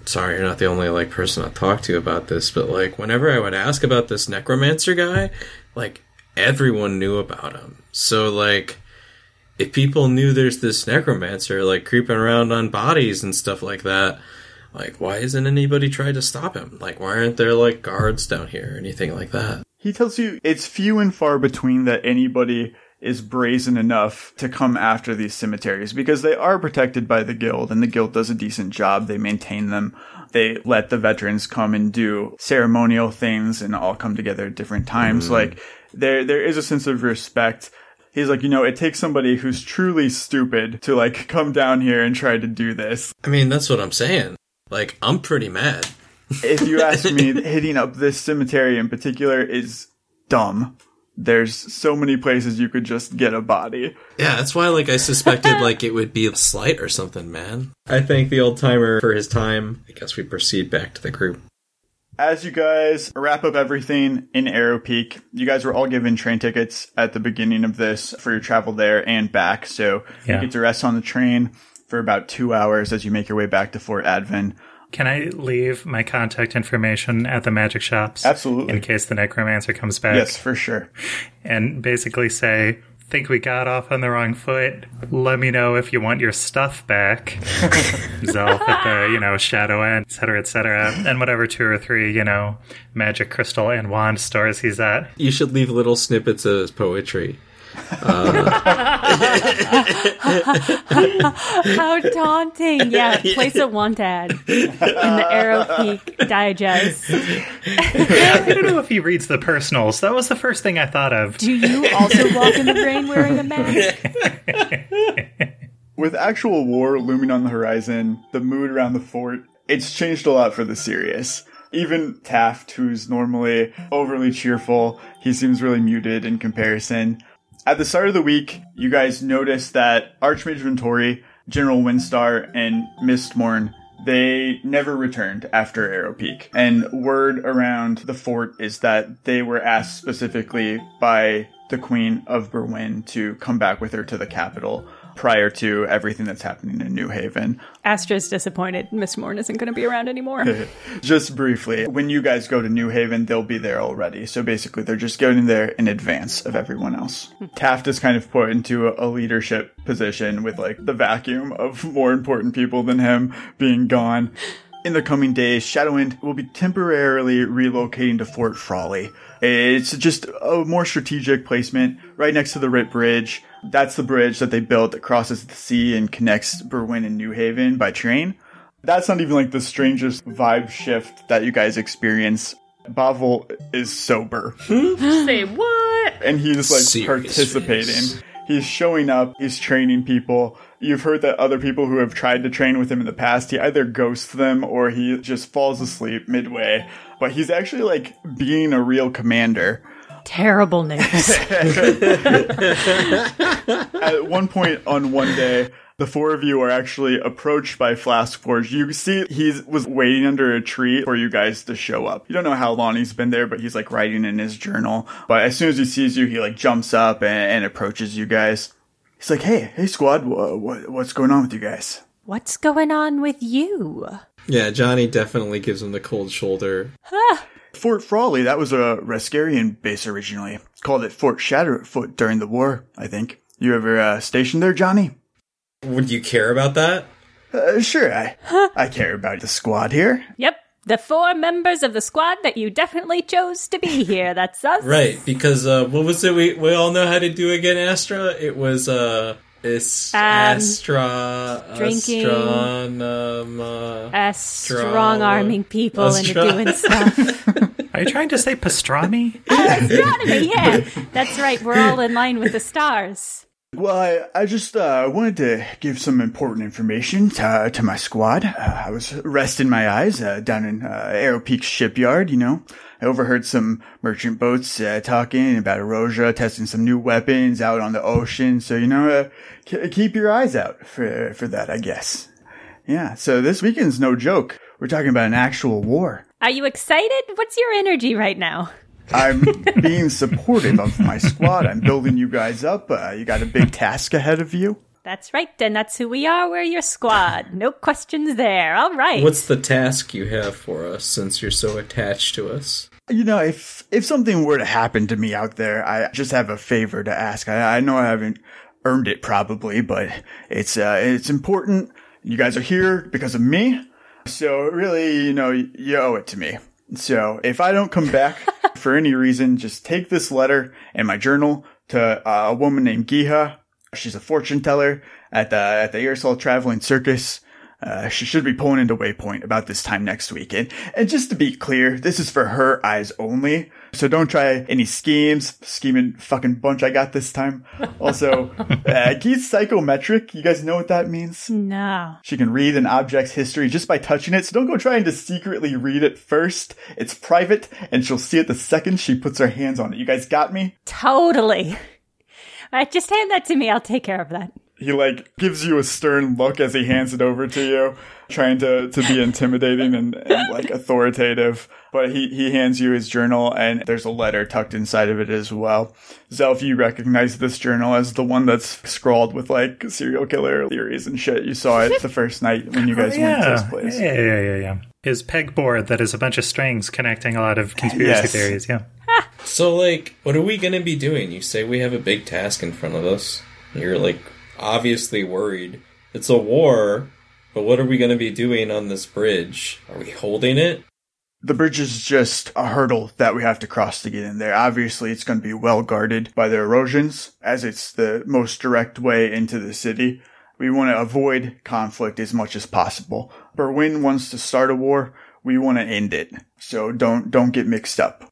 sorry, you're not the only like person I talk to about this, but like, whenever I would ask about this necromancer guy, like, everyone knew about him. So like, if people knew there's this necromancer like creeping around on bodies and stuff like that, like, why isn't anybody trying to stop him? Like, why aren't there like guards down here or anything like that? He tells you it's few and far between that anybody is brazen enough to come after these cemeteries because they are protected by the guild and the guild does a decent job. They maintain them. They let the veterans come and do ceremonial things and all come together at different times. Mm. Like there, there is a sense of respect. He's like, you know, it takes somebody who's truly stupid to like <laughs> come down here and try to do this. I mean, that's what I'm saying. Like, I'm pretty mad. if you ask <laughs> me, hitting up this cemetery in particular is dumb. There's so many places you could just get a body. Yeah, that's why like I suspected <laughs> like it would be a slight or something, man. I thank the old timer for his time. I guess we proceed back to the group. As you guys wrap up everything in Arrow Peak, you guys were all given train tickets at the beginning of this for your travel there and back. So Yeah. you get to rest on the train for about two hours as you make your way back to Fort Advent. Can I leave my contact information at the magic shops? Absolutely. In case the necromancer comes back. Yes, for sure. And basically say, think we got off on the wrong foot. Let me know if you want your stuff back. <laughs> Zelf at the, you know, Shadowwind, et cetera, et cetera. And whatever two or three, you know, magic crystal and wand stores he's at. You should leave little snippets of his poetry. Uh, <laughs> How daunting! Yeah, place a want ad in the Arrow Peak Digest. I don't know if he reads the personals. That was the first thing I thought of. Do you also walk in the rain wearing a mask? With actual war looming on the horizon, the mood around the fort, it's changed a lot for the serious. Even Taft, who's normally overly cheerful, he seems really muted in comparison. At the start of the week, you guys noticed that Archmage Ventori, General Windstar, and Mistmorn, they never returned after Arrow Peak. And word around the fort is that they were asked specifically by the Queen of Berwyn to come back with her to the capital. Prior to everything that's happening in New Haven. Astra's disappointed. Mistmorn isn't going to be around anymore. <laughs> Just briefly, when you guys go to New Haven, they'll be there already. So basically, they're just getting there in advance of everyone else. Hmm. Taft is kind of put into a leadership position with like the vacuum of more important people than him being gone. <sighs> In the coming days, Shadowwind will be temporarily relocating to Fort Frawley. It's just a more strategic placement right next to the Rit Bridge. That's the bridge that they built that crosses the sea and connects Berwyn and New Haven by train. That's not even like the strangest vibe shift that you guys experience. Bovil is sober hmm? Say what? and he's like Serious participating. face. He's showing up, he's training people. You've heard that other people who have tried to train with him in the past, he either ghosts them or he just falls asleep midway. But he's actually like being a real commander. Terrible news. <laughs> At one point on one day, the four of you are actually approached by Flask Forge. You see he was waiting under a tree for you guys to show up. You don't know how long he's been there, but he's like writing in his journal. But as soon as he sees you, he like jumps up and, and approaches you guys. He's like, "Hey, hey, squad, wha what, what's going on with you guys?" What's going on with you? Yeah, Johnny definitely gives him the cold shoulder. Fort Frawley, that was a Rescarian base originally. Called it Fort Shatterfoot during the war, I think. You ever uh, stationed there, Johnny? Would you care about that? Uh, sure, I I care about the squad here. Yep, the four members of the squad that you definitely chose to be here. That's us. Right, because uh, what was it? We we all know how to do again, Astra. It was uh, it's Um, Astra, drinking. astronom, uh, Uh, strong arming people into doing <laughs> stuff. Are you trying to say pastrami? Astronomy, yeah. That's right. We're all in line with the stars. Well, I, I just uh, wanted to give some important information to, to my squad. Uh, I was resting my eyes uh, down in uh, Arrow Peak shipyard, you know. I overheard some merchant boats uh, talking about Erosia, testing some new weapons out on the ocean. So, you know, uh, k- keep your eyes out for, for that, I guess. Yeah, so this weekend's no joke. We're talking about an actual war. Are you excited? What's your energy right now? I'm being supportive of my squad. I'm building you guys up. Uh, you got a big task ahead of you. That's right, and that's who we are. We're your squad. No questions there. All right. What's the task you have for us since you're so attached to us? You know, if if something were to happen to me out there, I just have a favor to ask. I, I know I haven't earned it probably, but it's uh, it's important. You guys are here because of me, so really, you know, you owe it to me. So if I don't come back <laughs> for any reason, just take this letter and my journal to uh, a woman named Giha. She's a fortune teller at the at the Earsall Traveling Circus. Uh, she should be pulling into Waypoint about this time next week. And, and just to be clear, this is for her eyes only. So don't try any schemes, scheming fucking bunch I got this time. <laughs> Also, uh, psychometric. You guys know what that means? no. She can read an object's history just by touching it, so don't go trying to secretly read it first. It's private, and she'll see it the second she puts her hands on it. You guys got me? Totally. All right, just hand that to me. I'll take care of that. He like gives you a stern look as he hands it over to you, trying to, to be intimidating and, and like <laughs> authoritative. But he, he hands you his journal and there's a letter tucked inside of it as well. Zelf, you recognize this journal as the one that's scrawled with like serial killer theories and shit. You saw it the <laughs> first night when you guys oh, went to this place. yeah, yeah, yeah, yeah. His pegboard that is a bunch of strings connecting a lot of conspiracy Yes. theories. Yeah. <laughs> So, like, what are we gonna be doing? You say we have a big task in front of us. You're like obviously worried. It's a war, but what are we gonna be doing on this bridge? Are we holding it? The bridge is just a hurdle that we have to cross to get in there. Obviously, it's going to be well guarded by the Erosians, as it's the most direct way into the city. We want to avoid conflict as much as possible. Berwyn wants to start a war. We want to end it. So don't, don't get mixed up.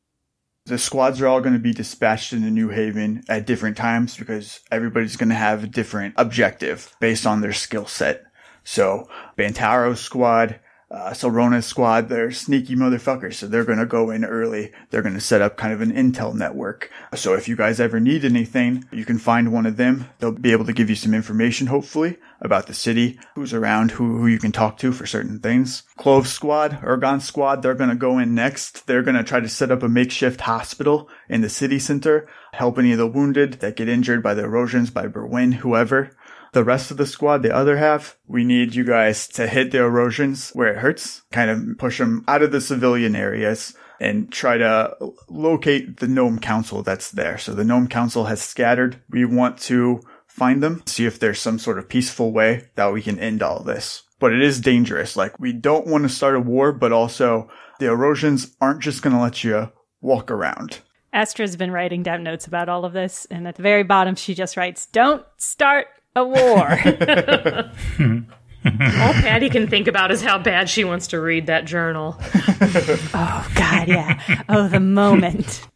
The squads are all going to be dispatched into New Haven at different times because everybody's going to have a different objective based on their skill set. So Bantaro's squad, uh, Solrona's squad, they're sneaky motherfuckers. So they're going to go in early. They're going to set up kind of an intel network. So if you guys ever need anything, you can find one of them. They'll be able to give you some information, hopefully, about the city, who's around, who, who you can talk to for certain things. Clove squad, Ergon squad, they're going to go in next. They're going to try to set up a makeshift hospital in the city center, help any of the wounded that get injured by the Erosians, by Berwyn, whoever. The rest of the squad, the other half, we need you guys to hit the Erosians where it hurts, kind of push them out of the civilian areas and try to locate the gnome council that's there. So the gnome council has scattered. We want to find them, see if there's some sort of peaceful way that we can end all this. But it is dangerous. Like we don't want to start a war, but also the Erosians aren't just going to let you walk around. Astra's been writing down notes about all of this, and at the very bottom, she just writes, Don't start a war. <laughs> <laughs> All Patty can think about is how bad she wants to read that journal. <laughs> oh, God, yeah. Oh, the moment.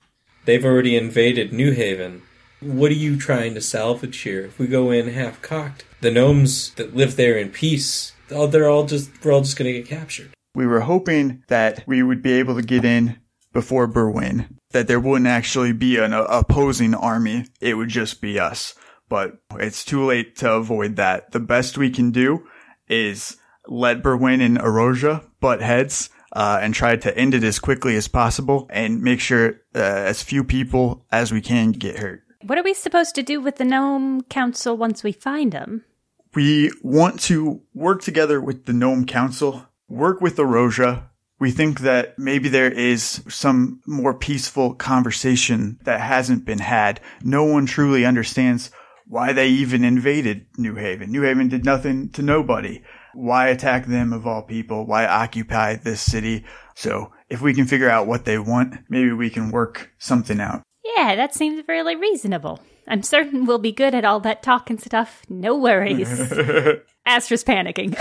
They've already invaded New Haven. What are you trying to salvage here? If we go in half cocked, the gnomes that live there in peace, oh, they're all just we're all just gonna get captured. We were hoping that we would be able to get in before Berwyn, that there wouldn't actually be an opposing army. It would just be us. But it's too late to avoid that. The best we can do is let Berwyn and Erosia butt heads uh, and try to end it as quickly as possible and make sure uh, as few people as we can get hurt. What are we supposed to do with the Gnome Council once we find them? We want to work together with the Gnome Council, work with Erosia. We think that maybe there is some more peaceful conversation that hasn't been had. No one truly understands why they even invaded New Haven. New Haven did nothing to nobody. Why attack them of all people? Why occupy this city? So if we can figure out what they want, maybe we can work something out. Yeah, that seems fairly reasonable. I'm certain we'll be good at all that talk and stuff. No worries. <laughs> Astra's panicking.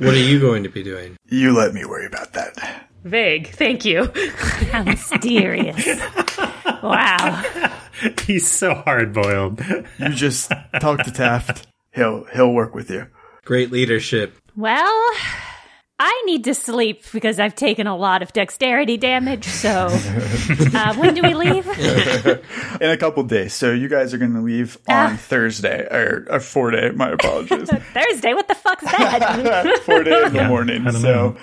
What are you going to be doing? You let me worry about that. Vague, thank you. How mysterious. Wow. <laughs> He's so hard boiled. You just talk to Taft. He'll he'll work with you. Great leadership. Well, I need to sleep because I've taken a lot of dexterity damage. So, uh, when do we leave? In a couple days. So you guys are going to leave on Ah. Thursday or, or four day. My apologies. <laughs> Thursday. What the fuck's that? <laughs> four day in the morning. I don't So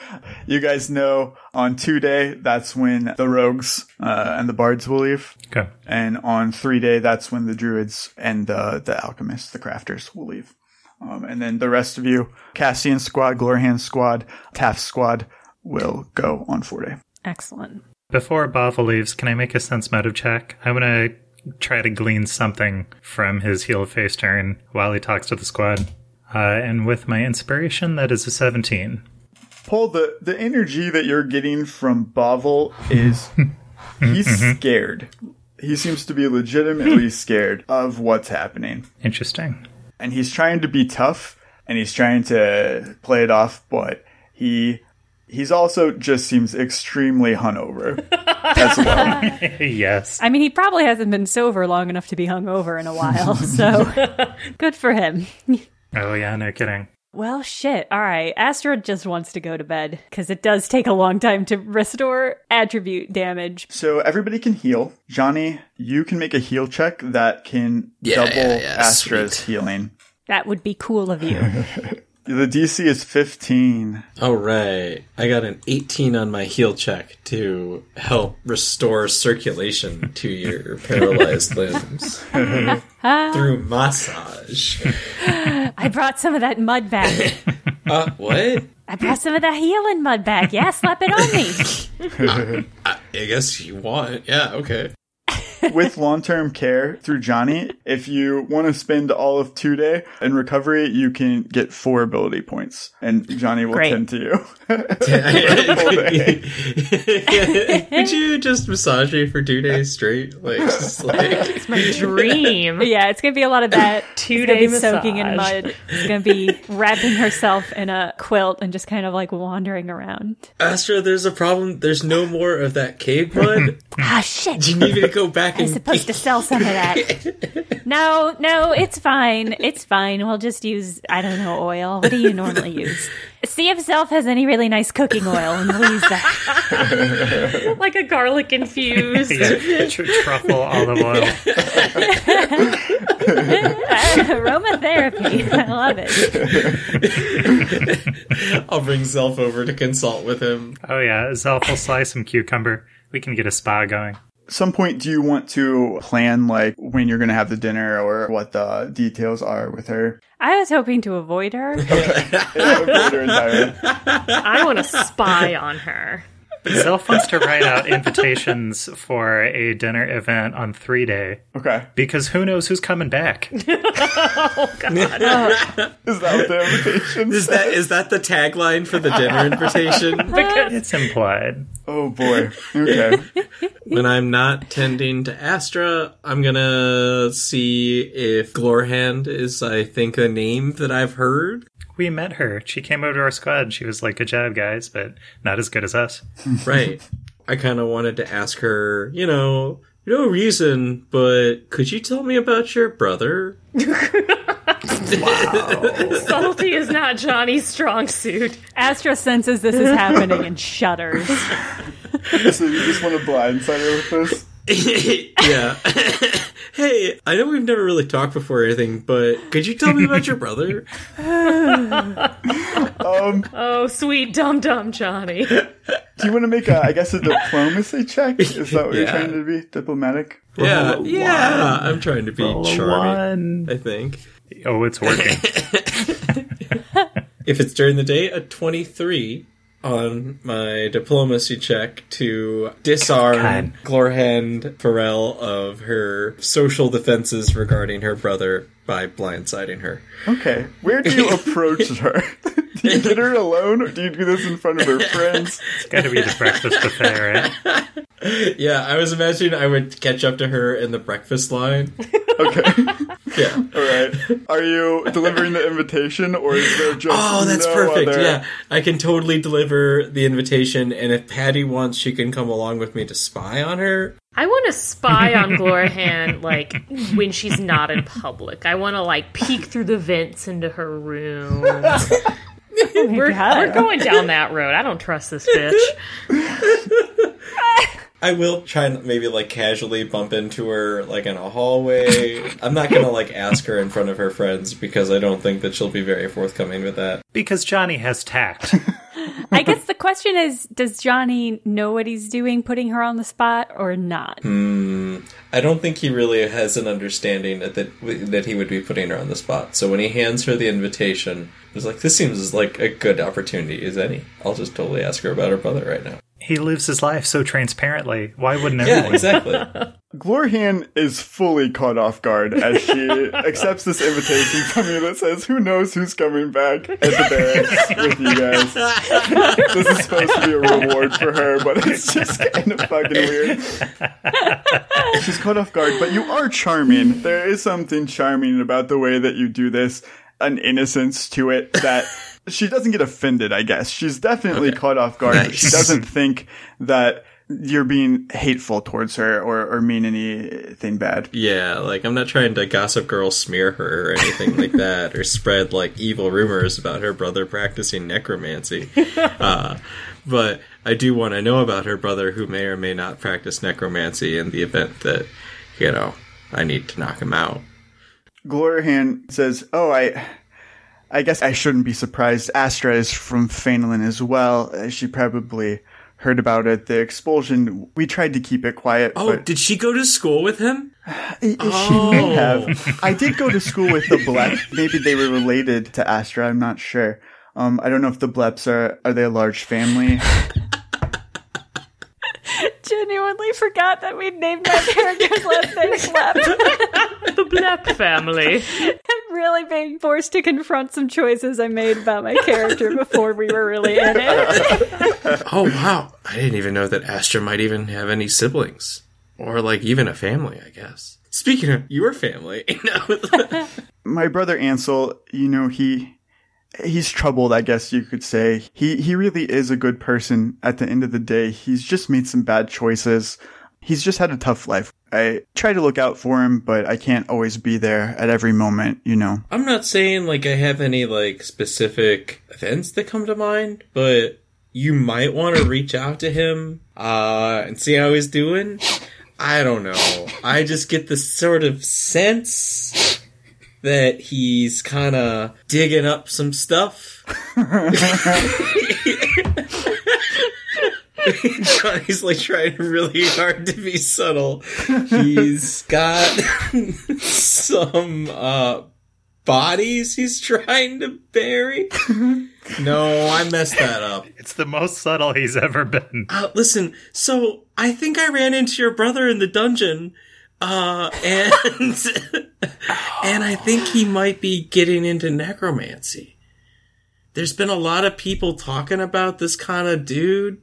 you guys know on two day that's when the rogues uh, and the bards will leave, Okay. and on three day that's when the druids and the the alchemists, the crafters, will leave. Um, and then the rest of you, Cassian squad, Glorhan squad, Taft squad, will go on four day. Excellent. Before Bovil leaves, can I make a sense motive check? I want to try to glean something from his heel face turn while he talks to the squad. Uh, and with my inspiration, that is a 17. Paul, the, the energy that you're getting from Bovil is <laughs> he's scared. He seems to be legitimately scared of what's happening. Interesting. And he's trying to be tough and he's trying to play it off, but he he's also just seems extremely hungover <laughs> as well. <laughs> yes. I mean, he probably hasn't been sober long enough to be hungover in a while. So, <laughs> good for him. Oh, yeah, no kidding. Well, shit. All right. Astra just wants to go to bed because it does take a long time to restore attribute damage. So everybody can heal. Johnny, you can make a heal check that can Yeah, double yeah, yeah, Astra's sweet. healing. That would be cool of you. <laughs> The DC is 15. All right, I got an 18 on my heal check to help restore circulation to your <laughs> paralyzed limbs <laughs> through massage. I brought some of that mud back. <laughs> Uh, what? I brought some of that healing mud back. Yeah, slap it on me. I guess you want. Yeah, okay. With long-term care through Johnny, if you want to spend all of two day in recovery, you can get four ability points, and Johnny will Great. tend to you. <laughs> Could you just massage me for two days straight? Like, just like <laughs> My dream. Yeah, it's gonna be a lot of that. Two It's gonna day soaking in mud. It's gonna be wrapping herself in a quilt and just kind of like wandering around. Astra. There's a problem. There's no more of that cave mud. <laughs> Ah, shit! Do you need me to go back I'm supposed to sell some of that. <laughs> No, no, it's fine. It's fine. We'll just use I don't know oil. What do you normally use? See if Zelf has any really nice cooking oil, and we'll use that. <laughs> like a garlic infused. Yeah, tr- truffle olive oil. <laughs> Aromatherapy. I love it. I'll bring Zelf over to consult with him. Oh, yeah, Zelf will slice some cucumber. We can get a spa going. Some point do you want to plan like when you're going to have the dinner or what the details are with her? I was hoping to avoid her. <laughs> <laughs> Avoid her entirely. I want to spy on her. <laughs> Zelf wants to write out invitations for a dinner event on three day Okay. because who knows who's coming back. <laughs> Oh, God, <laughs> Is that what the invitation Is that is that the tagline for the dinner invitation? because It's implied. Oh boy. Okay. when I'm not tending to Astra, I'm gonna see if Glorhand is, I think, a name that I've heard. We met her. She came over to our squad. She was like, good job, guys, but not as good as us. <laughs> Right. I kind of wanted to ask her, you know, no reason, but could you tell me about your brother? <laughs> Subtlety is not Johnny's strong suit. Astra senses this is happening and shudders. <laughs> so you just want to blindside her with this? <laughs> yeah. <laughs> hey, I know we've never really talked before or anything, but could you tell me about your brother? <laughs> Um, oh, sweet dum dum Johnny. Do you want to make a, I guess, a diplomacy check? Is that what you're trying to be? Diplomatic? Yeah, yeah. I'm trying to be Roll charming. one. I think. Oh, it's working. If it's during the day, a 23 on my diplomacy check to disarm God. Glorhand Farrell of her social defenses regarding her brother by blindsiding her. Okay. Where do you <laughs> approach her? do you get her alone, or do you do this in front of her friends? it's got to be the breakfast buffet, eh? right? <laughs> Yeah, I was imagining I would catch up to her in the breakfast line. Okay. Yeah. All right. Are you delivering the invitation, or is there just Oh, that's no perfect. other- Yeah, I can totally deliver the invitation, and if Patty wants, she can come along with me to spy on her. I want to spy on Glorhan, like, when she's not in public. I want to, like, peek through the vents into her room. <laughs> we're, we're going down that road. I don't trust this bitch. <laughs> I will try and maybe like casually bump into her like in a hallway. <laughs> I'm not gonna like ask her in front of her friends because I don't think that she'll be very forthcoming with that. Because Johnny has tact. <laughs> I guess the question is does Johnny know what he's doing, putting her on the spot, or not? Hmm. I don't think he really has an understanding that that, that he would be putting her on the spot. So when he hands her the invitation, it's like this seems like a good opportunity as any. I'll just totally ask her about her brother right now. He lives his life so transparently. Why wouldn't Yeah, everyone? exactly. <laughs> Glorhan is fully caught off guard as she accepts this invitation from you that says, "Who knows who's coming back at the barracks with you guys." <laughs> This is supposed to be a reward for her, but it's just kind of fucking weird. She's caught off guard, but you are charming. There is something charming about the way that you do this, an innocence to it that. She doesn't get offended, I guess. She's definitely caught off guard. but She doesn't think that you're being hateful towards her or, or mean anything bad. Yeah, like I'm not trying to gossip girl smear her or anything like <laughs> that, or spread like evil rumors about her brother practicing necromancy. <laughs> Uh, but I do want to know about her brother who may or may not practice necromancy in the event that, you know, I need to knock him out. Glorhan says, "Oh, I, I guess I shouldn't be surprised. Astra is from Fainlin as well. Uh, She probably heard about it. The expulsion. We tried to keep it quiet, Oh, but did she go to school with him? <sighs> she may have. I did go to school with the <laughs> Blep. Maybe they were related to Astra. I'm not sure. Um, I don't know if the Bleps are are they a large family. <laughs> Genuinely forgot that we'd named my character's last name Blep. <laughs> The Blep family. I'm really being forced to confront some choices I made about my character before we were really in it. <laughs> Oh wow, I didn't even know that Astra might even have any siblings, or like even a family. I guess. Speaking of your family, <laughs> my brother Ansel, you know, he he's troubled, I guess you could say. He he really is a good person at the end of the day. He's just made some bad choices. He's just had a tough life. I try to look out for him, but I can't always be there at every moment, you know. I'm not saying like I have any like specific events that come to mind, but you might want to reach out to him uh and see how he's doing. I don't know. I just get this sort of sense that he's kind of digging up some stuff. Johnny's like trying really hard to be subtle. He's got <laughs> some uh bodies he's trying to bury. No, I messed that up. It's the most subtle he's ever been. Uh, listen, so I think I ran into your brother in the dungeon, uh, and <laughs> and I think he might be getting into necromancy. There's been a lot of people talking about this kind of dude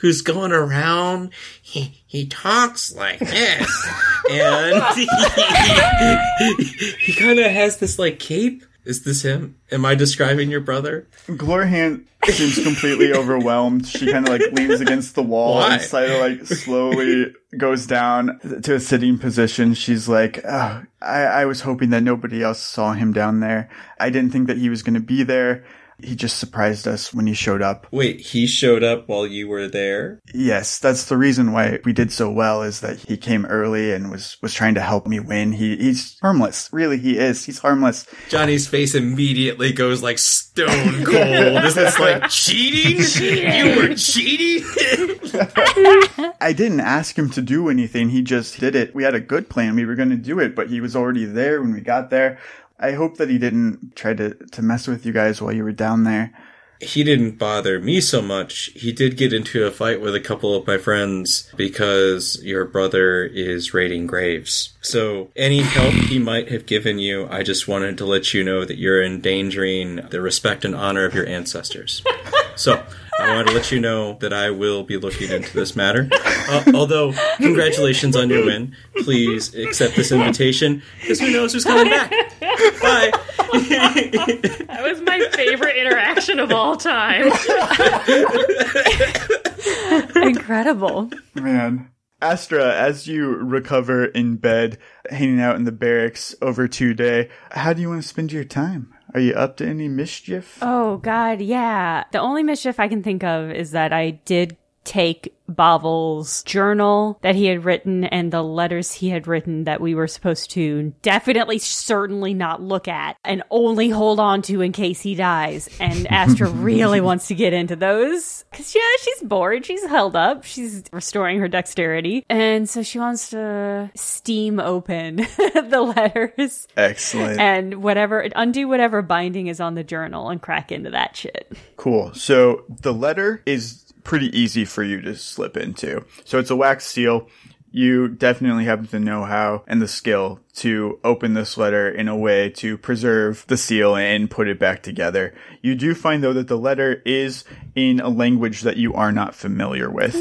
who's going around. He he talks like this, <laughs> and he, <laughs> he kind of has this like cape. Is this him? Am I describing your brother? Glorhan seems completely <laughs> overwhelmed. She kind of like leans against the wall Why? and like slowly goes down to a sitting position. She's like, oh, I, I was hoping that nobody else saw him down there. I didn't think that he was going to be there. He just surprised us when he showed up. Wait, he showed up while you were there? Yes, that's the reason why we did so well is that he came early and was, was trying to help me win. He, he's harmless. Really, he is. He's harmless. Johnny's face immediately goes like stone <laughs> cold. Is this like cheating? You were cheating? <laughs> I didn't ask him to do anything. He just did it. We had a good plan. We were going to do it, but he was already there when we got there. I hope that he didn't try to, to mess with you guys while you were down there. he didn't bother me so much. He did get into a fight with a couple of my friends because your brother is raiding graves. So any help he might have given you, I just wanted to let you know that you're endangering the respect and honor of your ancestors. <laughs> So I wanted to let you know that I will be looking into this matter. Uh, although, congratulations on your win. Please accept this invitation because who knows who's coming back. Bye. That was my favorite interaction of all time. Incredible. Man. Astra, as you recover in bed, hanging out in the barracks over two day, how do you want to spend your time? Are you up to any mischief? Oh God, yeah. The only mischief I can think of is that I did take Bovil's journal that he had written and the letters he had written that we were supposed to definitely, certainly not look at and only hold on to in case he dies. And <laughs> Astra really wants to get into those because yeah, she's bored. She's held up. She's restoring her dexterity, and so she wants to steam open <laughs> the letters Excellent. and whatever undo whatever binding is on the journal and crack into that shit. Cool. So the letter is pretty easy for you to slip into. So it's a wax seal. You definitely have the know-how and the skill to open this letter in a way to preserve the seal and put it back together. You do find though that the letter is in a language that you are not familiar with,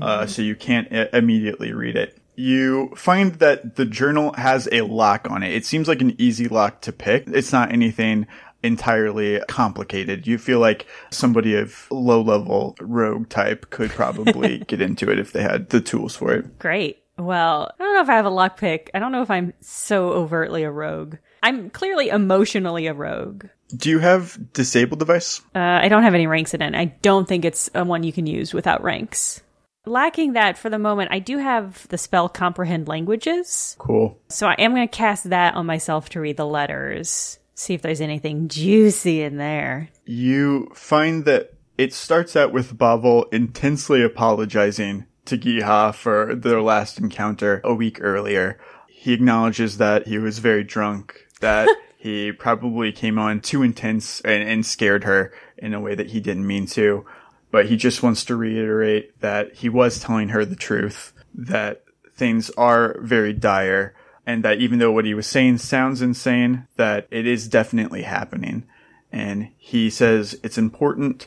uh, so you can't I- immediately read it. You find that the journal has a lock on it. It seems like an easy lock to pick. It's not anything entirely complicated. You feel like somebody of low level rogue type could probably <laughs> get into it if they had the tools for it. Great. Well, I don't know if I have a lockpick. I don't know if I'm so overtly a rogue. I'm clearly emotionally a rogue. Do you have disable device? Uh, I don't have any ranks in it. I don't think it's a one you can use without ranks. Lacking that for the moment, I do have the spell comprehend languages. Cool. So I am going to cast that on myself to read the letters. See if there's anything juicy in there. You find that it starts out with Bovil intensely apologizing to Giha for their last encounter a week earlier. He acknowledges that he was very drunk, that <laughs> he probably came on too intense and, and scared her in a way that he didn't mean to. But he just wants to reiterate that he was telling her the truth, that things are very dire, and that even though what he was saying sounds insane, that it is definitely happening. And he says it's important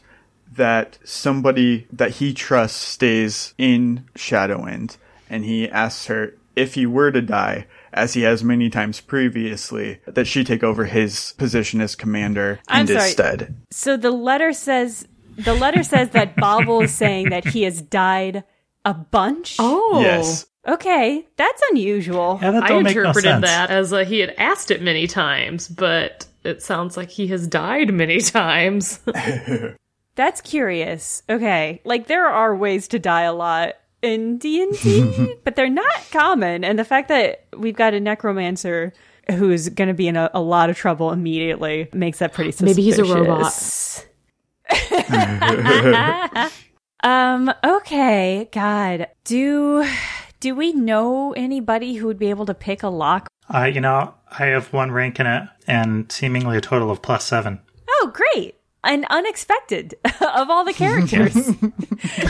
that somebody that he trusts stays in Shadowwind. And he asks her if he were to die, as he has many times previously, that she take over his position as commander I'm in his sorry. stead. So the letter says the letter says that Bovil is saying that he has died a bunch. Oh. Yes. Okay, that's unusual. Yeah, that I don't make no interpreted sense. that as uh, he had asked it many times, but it sounds like he has died many <laughs> times. <laughs> That's curious. Okay, like there are ways to die a lot in D and D, <laughs> but they're not common. And the fact that we've got a necromancer who's going to be in a, a lot of trouble immediately makes that pretty suspicious. Maybe he's a robot. Um, okay, God. Do do we know anybody who would be able to pick a lock? Uh, you know, I have one rank in it and seemingly a total of plus seven. Oh, great. And unexpected <laughs> of all the characters. <laughs> <laughs>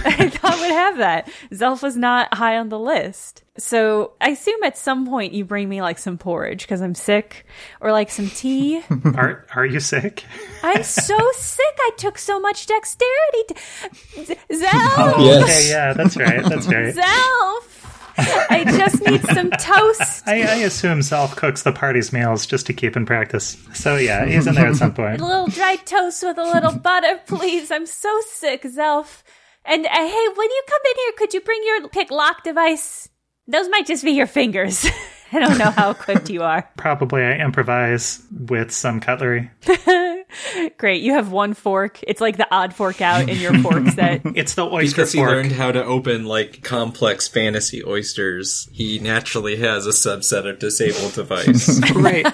I thought would have that. Zelf was not high on the list. So I assume at some point you bring me like some porridge because I'm sick or like some tea. Are are you sick? I'm so sick. I took so much dexterity. To... Z- Zelf! Oh, Yes. Okay, yeah, that's right. That's right. Zelf! I just need some toast. I, I assume Zelf cooks the party's meals just to keep in practice. So yeah, he's in there at some <laughs> point. A little dry toast with a little <laughs> butter, please. I'm so sick, Zelf. And uh, hey, when you come in here, could you bring your pick lock device? Those might just be your fingers. <laughs> <laughs> I don't know how equipped you are. <laughs> Probably I improvise with some cutlery. <laughs> Great, you have one fork. It's like the odd fork out in your fork set. It's the oyster fork. Because he learned how to open like complex fantasy oysters, he naturally has a subset of disable device. right.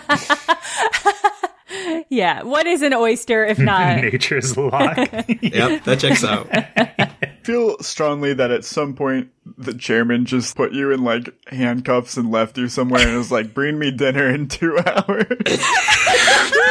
Yeah, what is an oyster if not? Nature's lock. yep, that checks out. feel strongly that at some point the chairman just put you in like handcuffs and left you somewhere and was like, "Bring me dinner in two <laughs> hours."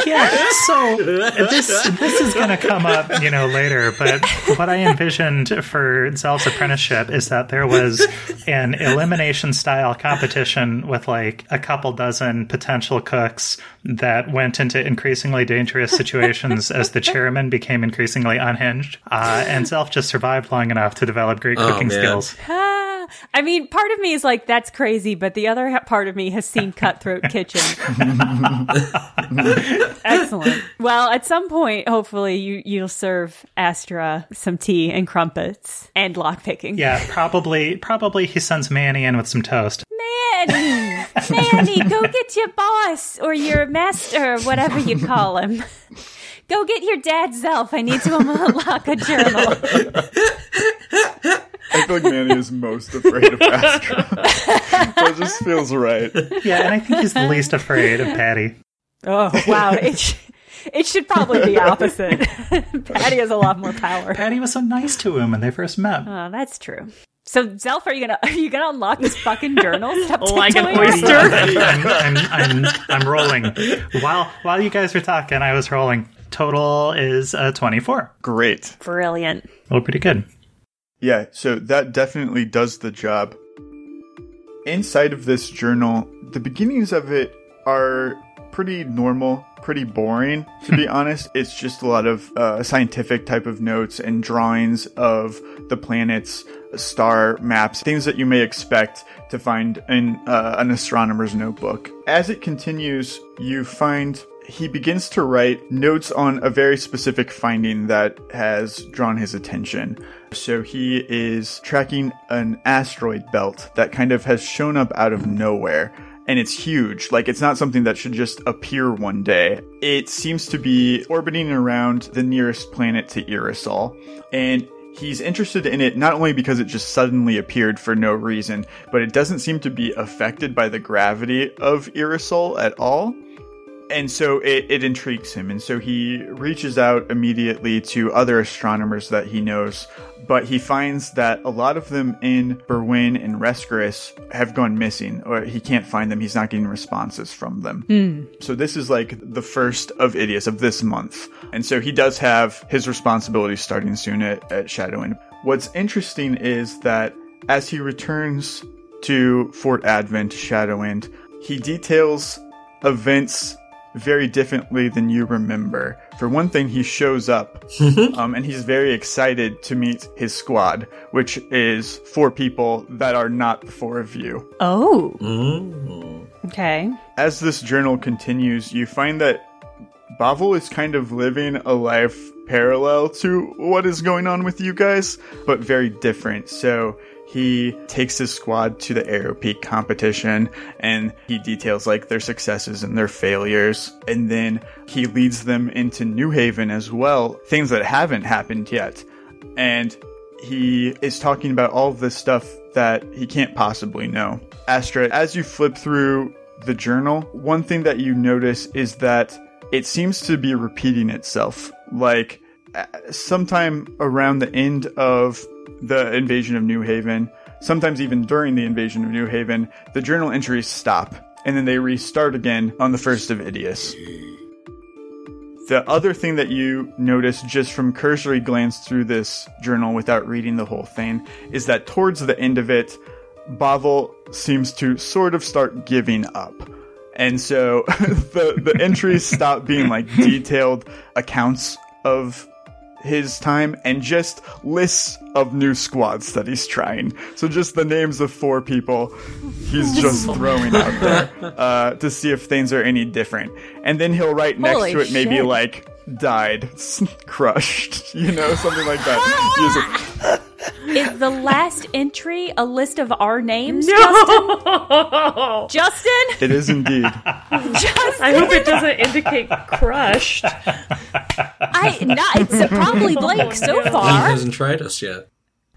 yeah. So this this is going to come up, you know, later. But what I envisioned for Zelf's apprenticeship is that there was an elimination style competition with like a couple dozen potential cooks that went into increasingly dangerous situations as the chairman became increasingly unhinged, uh, and Zelf just survived long enough to develop great Oh, cooking man. skills. I mean, part of me is like, that's crazy, but the other part of me has seen Cutthroat <laughs> Kitchen. Excellent. Well, at some point, hopefully, you, you'll serve Astra some tea and crumpets and lockpicking. Yeah, probably probably he sends Manny in with some toast. Manny! <laughs> Manny, go get your boss or your master, or whatever you call him. Go get your dad's elf. I need to <laughs> unlock a journal. I feel like Manny is most afraid of Astra. <laughs> that just feels right. Yeah, and I think he's the least afraid of Patty. Oh, wow. It, sh- it should probably be opposite. <laughs> Patty has a lot more power. Patty was so nice to him when they first met. Oh, that's true. So, Zelf, are you gonna are you gonna unlock this fucking journal? <laughs> Stop Like an tiptoeing oyster. around. I'm, I'm, I'm, I'm rolling. While while you guys were talking, I was rolling. Total is uh, 24. Great. Brilliant. Oh, pretty good. Yeah, so that definitely does the job. Inside of this journal, the beginnings of it are pretty normal, pretty boring, to be <laughs> honest. It's just a lot of uh, scientific type of notes and drawings of the planets, star maps, things that you may expect to find in uh, an astronomer's notebook. As it continues, you find he begins to write notes on a very specific finding that has drawn his attention. So he is tracking an asteroid belt that kind of has shown up out of nowhere. And it's huge. Like, it's not something that should just appear one day. It seems to be orbiting around the nearest planet to Irisol. And he's interested in it not only because it just suddenly appeared for no reason, but it doesn't seem to be affected by the gravity of Irisol at all and so it, it intrigues him. And so he reaches out immediately to other astronomers that he knows but he finds that a lot of them in berwyn and rescaris have gone missing or he can't find them. He's not getting responses from them. Hmm. So this is like the first of idios of this month. And so he does have his responsibilities starting soon at, at Shadowwind what's interesting is that as he returns to fort advent shadowwind he details events very differently than you remember. For one thing, he shows up, <laughs> um, and he's very excited to meet his squad, which is four people that are not the four of you. Oh. Okay. As this journal continues, you find that Bovil is kind of living a life parallel to what is going on with you guys, but very different. So he takes his squad to the Aeropeak competition and he details like their successes and their failures. And then he leads them into New Haven as well, things that haven't happened yet. And he is talking about all of this stuff that he can't possibly know. Astra, as you flip through the journal, one thing that you notice is that it seems to be repeating itself. Like sometime around the end of the invasion of New Haven, sometimes even during the invasion of New Haven, the journal entries stop and then they restart again on the first of Idius. The other thing that you notice just from cursory glance through this journal without reading the whole thing is that towards the end of it, Bovil seems to sort of start giving up. And so <laughs> the the entries stop being like detailed accounts of his time and just lists of new squads that he's trying. So just the names of four people he's <laughs> just throwing out there uh, to see if things are any different. And then he'll write next Holy to it maybe shit. like died, <laughs> crushed, <laughs> you know, something like that. He's like, Is the last entry a list of our names, No! <laughs> Justin? it is indeed. Justin? I hope it doesn't indicate crushed. I not. It's probably Blake so far. He hasn't tried us yet.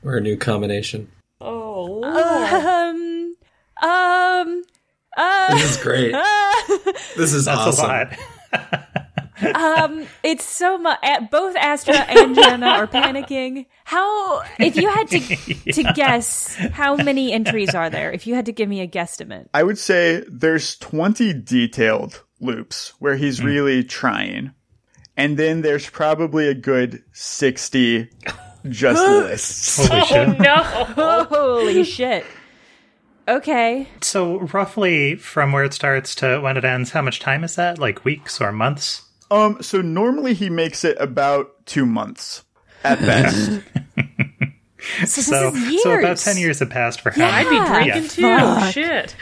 We're a new combination. Oh, Um. Um. Uh, This is great. This is That's awesome. <laughs> a lot. um. It's so much. Both Astra and Jenna are panicking. How? If you had to to <laughs> guess, how many entries are there? If you had to give me a guesstimate. I would say there's 20 detailed loops where he's Hmm. really trying. And then there's probably a good 60 just <gasps> lists. Holy shit. <laughs> no. Holy shit. Okay. So, roughly from where it starts to when it ends, how much time is that? Like weeks or months? Um, so normally he makes it about two months at best. So, <laughs> So, this is years. so about 10 years have passed for him. Yeah. I'd be drinking too. Fuck. Shit.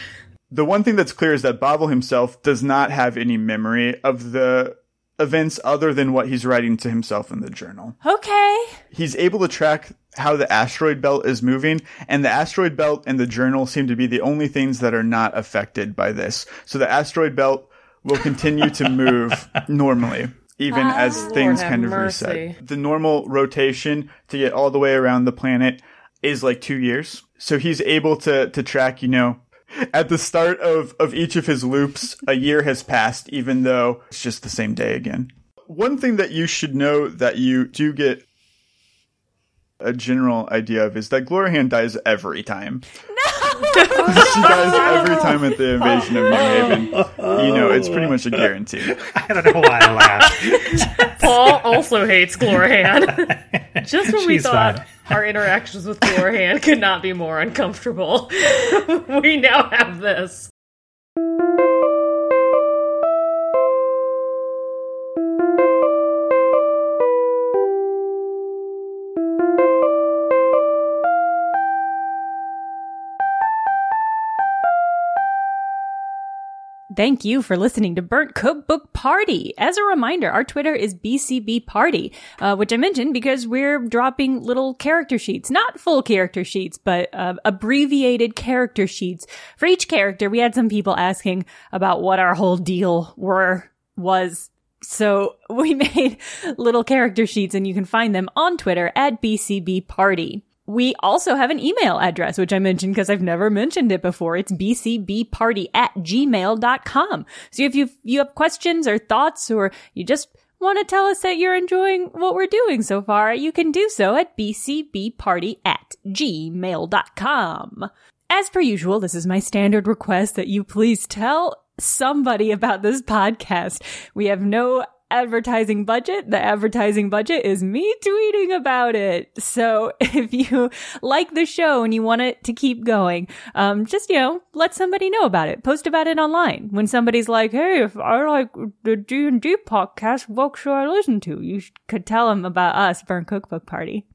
the one thing that's clear is that Bovil himself does not have any memory of the events other than what he's writing to himself in the journal. Okay. he's able to track how the asteroid belt is moving, and the asteroid belt and the journal seem to be the only things that are not affected by this. So the asteroid belt will continue to move normally. Even ah, as things have kind of mercy. reset. The normal rotation to get all the way around the planet is like two years. So he's able to, to track, you know, at the start of, of each of his loops, a year has passed, even though it's just the same day again. One thing that you should know that you do get a general idea of is that Glorian dies every time. She dies every <laughs> time at the invasion of New Haven. You know, it's pretty much a oh. guarantee. I don't know why I laughed. <laughs> Paul also hates Glorhan. Just when we She's thought fine. our interactions with Glorhan could not be more uncomfortable, <laughs> we now have this. Thank you for listening to Burnt Cookbook Party. As a reminder, our Twitter is BCB Party, uh, which I mentioned because we're dropping little character sheets, not full character sheets, but uh, abbreviated character sheets for each character. We had some people asking about what our whole deal were was. So <laughs> we made little character sheets and you can find them on Twitter at BCB Party. We also have an email address, which I mentioned because I've never mentioned it before. It's bcbparty at gmail.com. So if you, you have questions or thoughts or you just want to tell us that you're enjoying what we're doing so far, you can do so at bcbparty at gmail.com. As per usual, this is my standard request that you please tell somebody about this podcast. We have no advertising budget. The advertising budget is me tweeting about it. So <laughs> if you like the show and you want it to keep going, um, just, you know, let somebody know about it. Post about it online. When somebody's like, Hey, if I like the D&D podcast, what should I listen to? You could tell them about us, Burnt Cookbook Party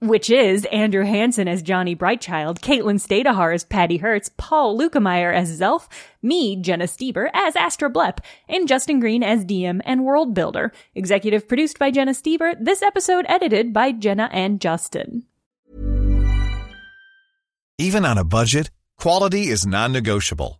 which is Andrew Hansen as Johnny Brightchild, Caitlin Stayduhar as Patty Hertz, Paul Luetkemeyer as Zelf, me, Jenna Stoeber, as Astra Blep, and Justin Green as DM and World Builder. Executive produced by Jenna Stoeber, this episode edited by Jenna and Justin. Even on a budget, quality is non-negotiable.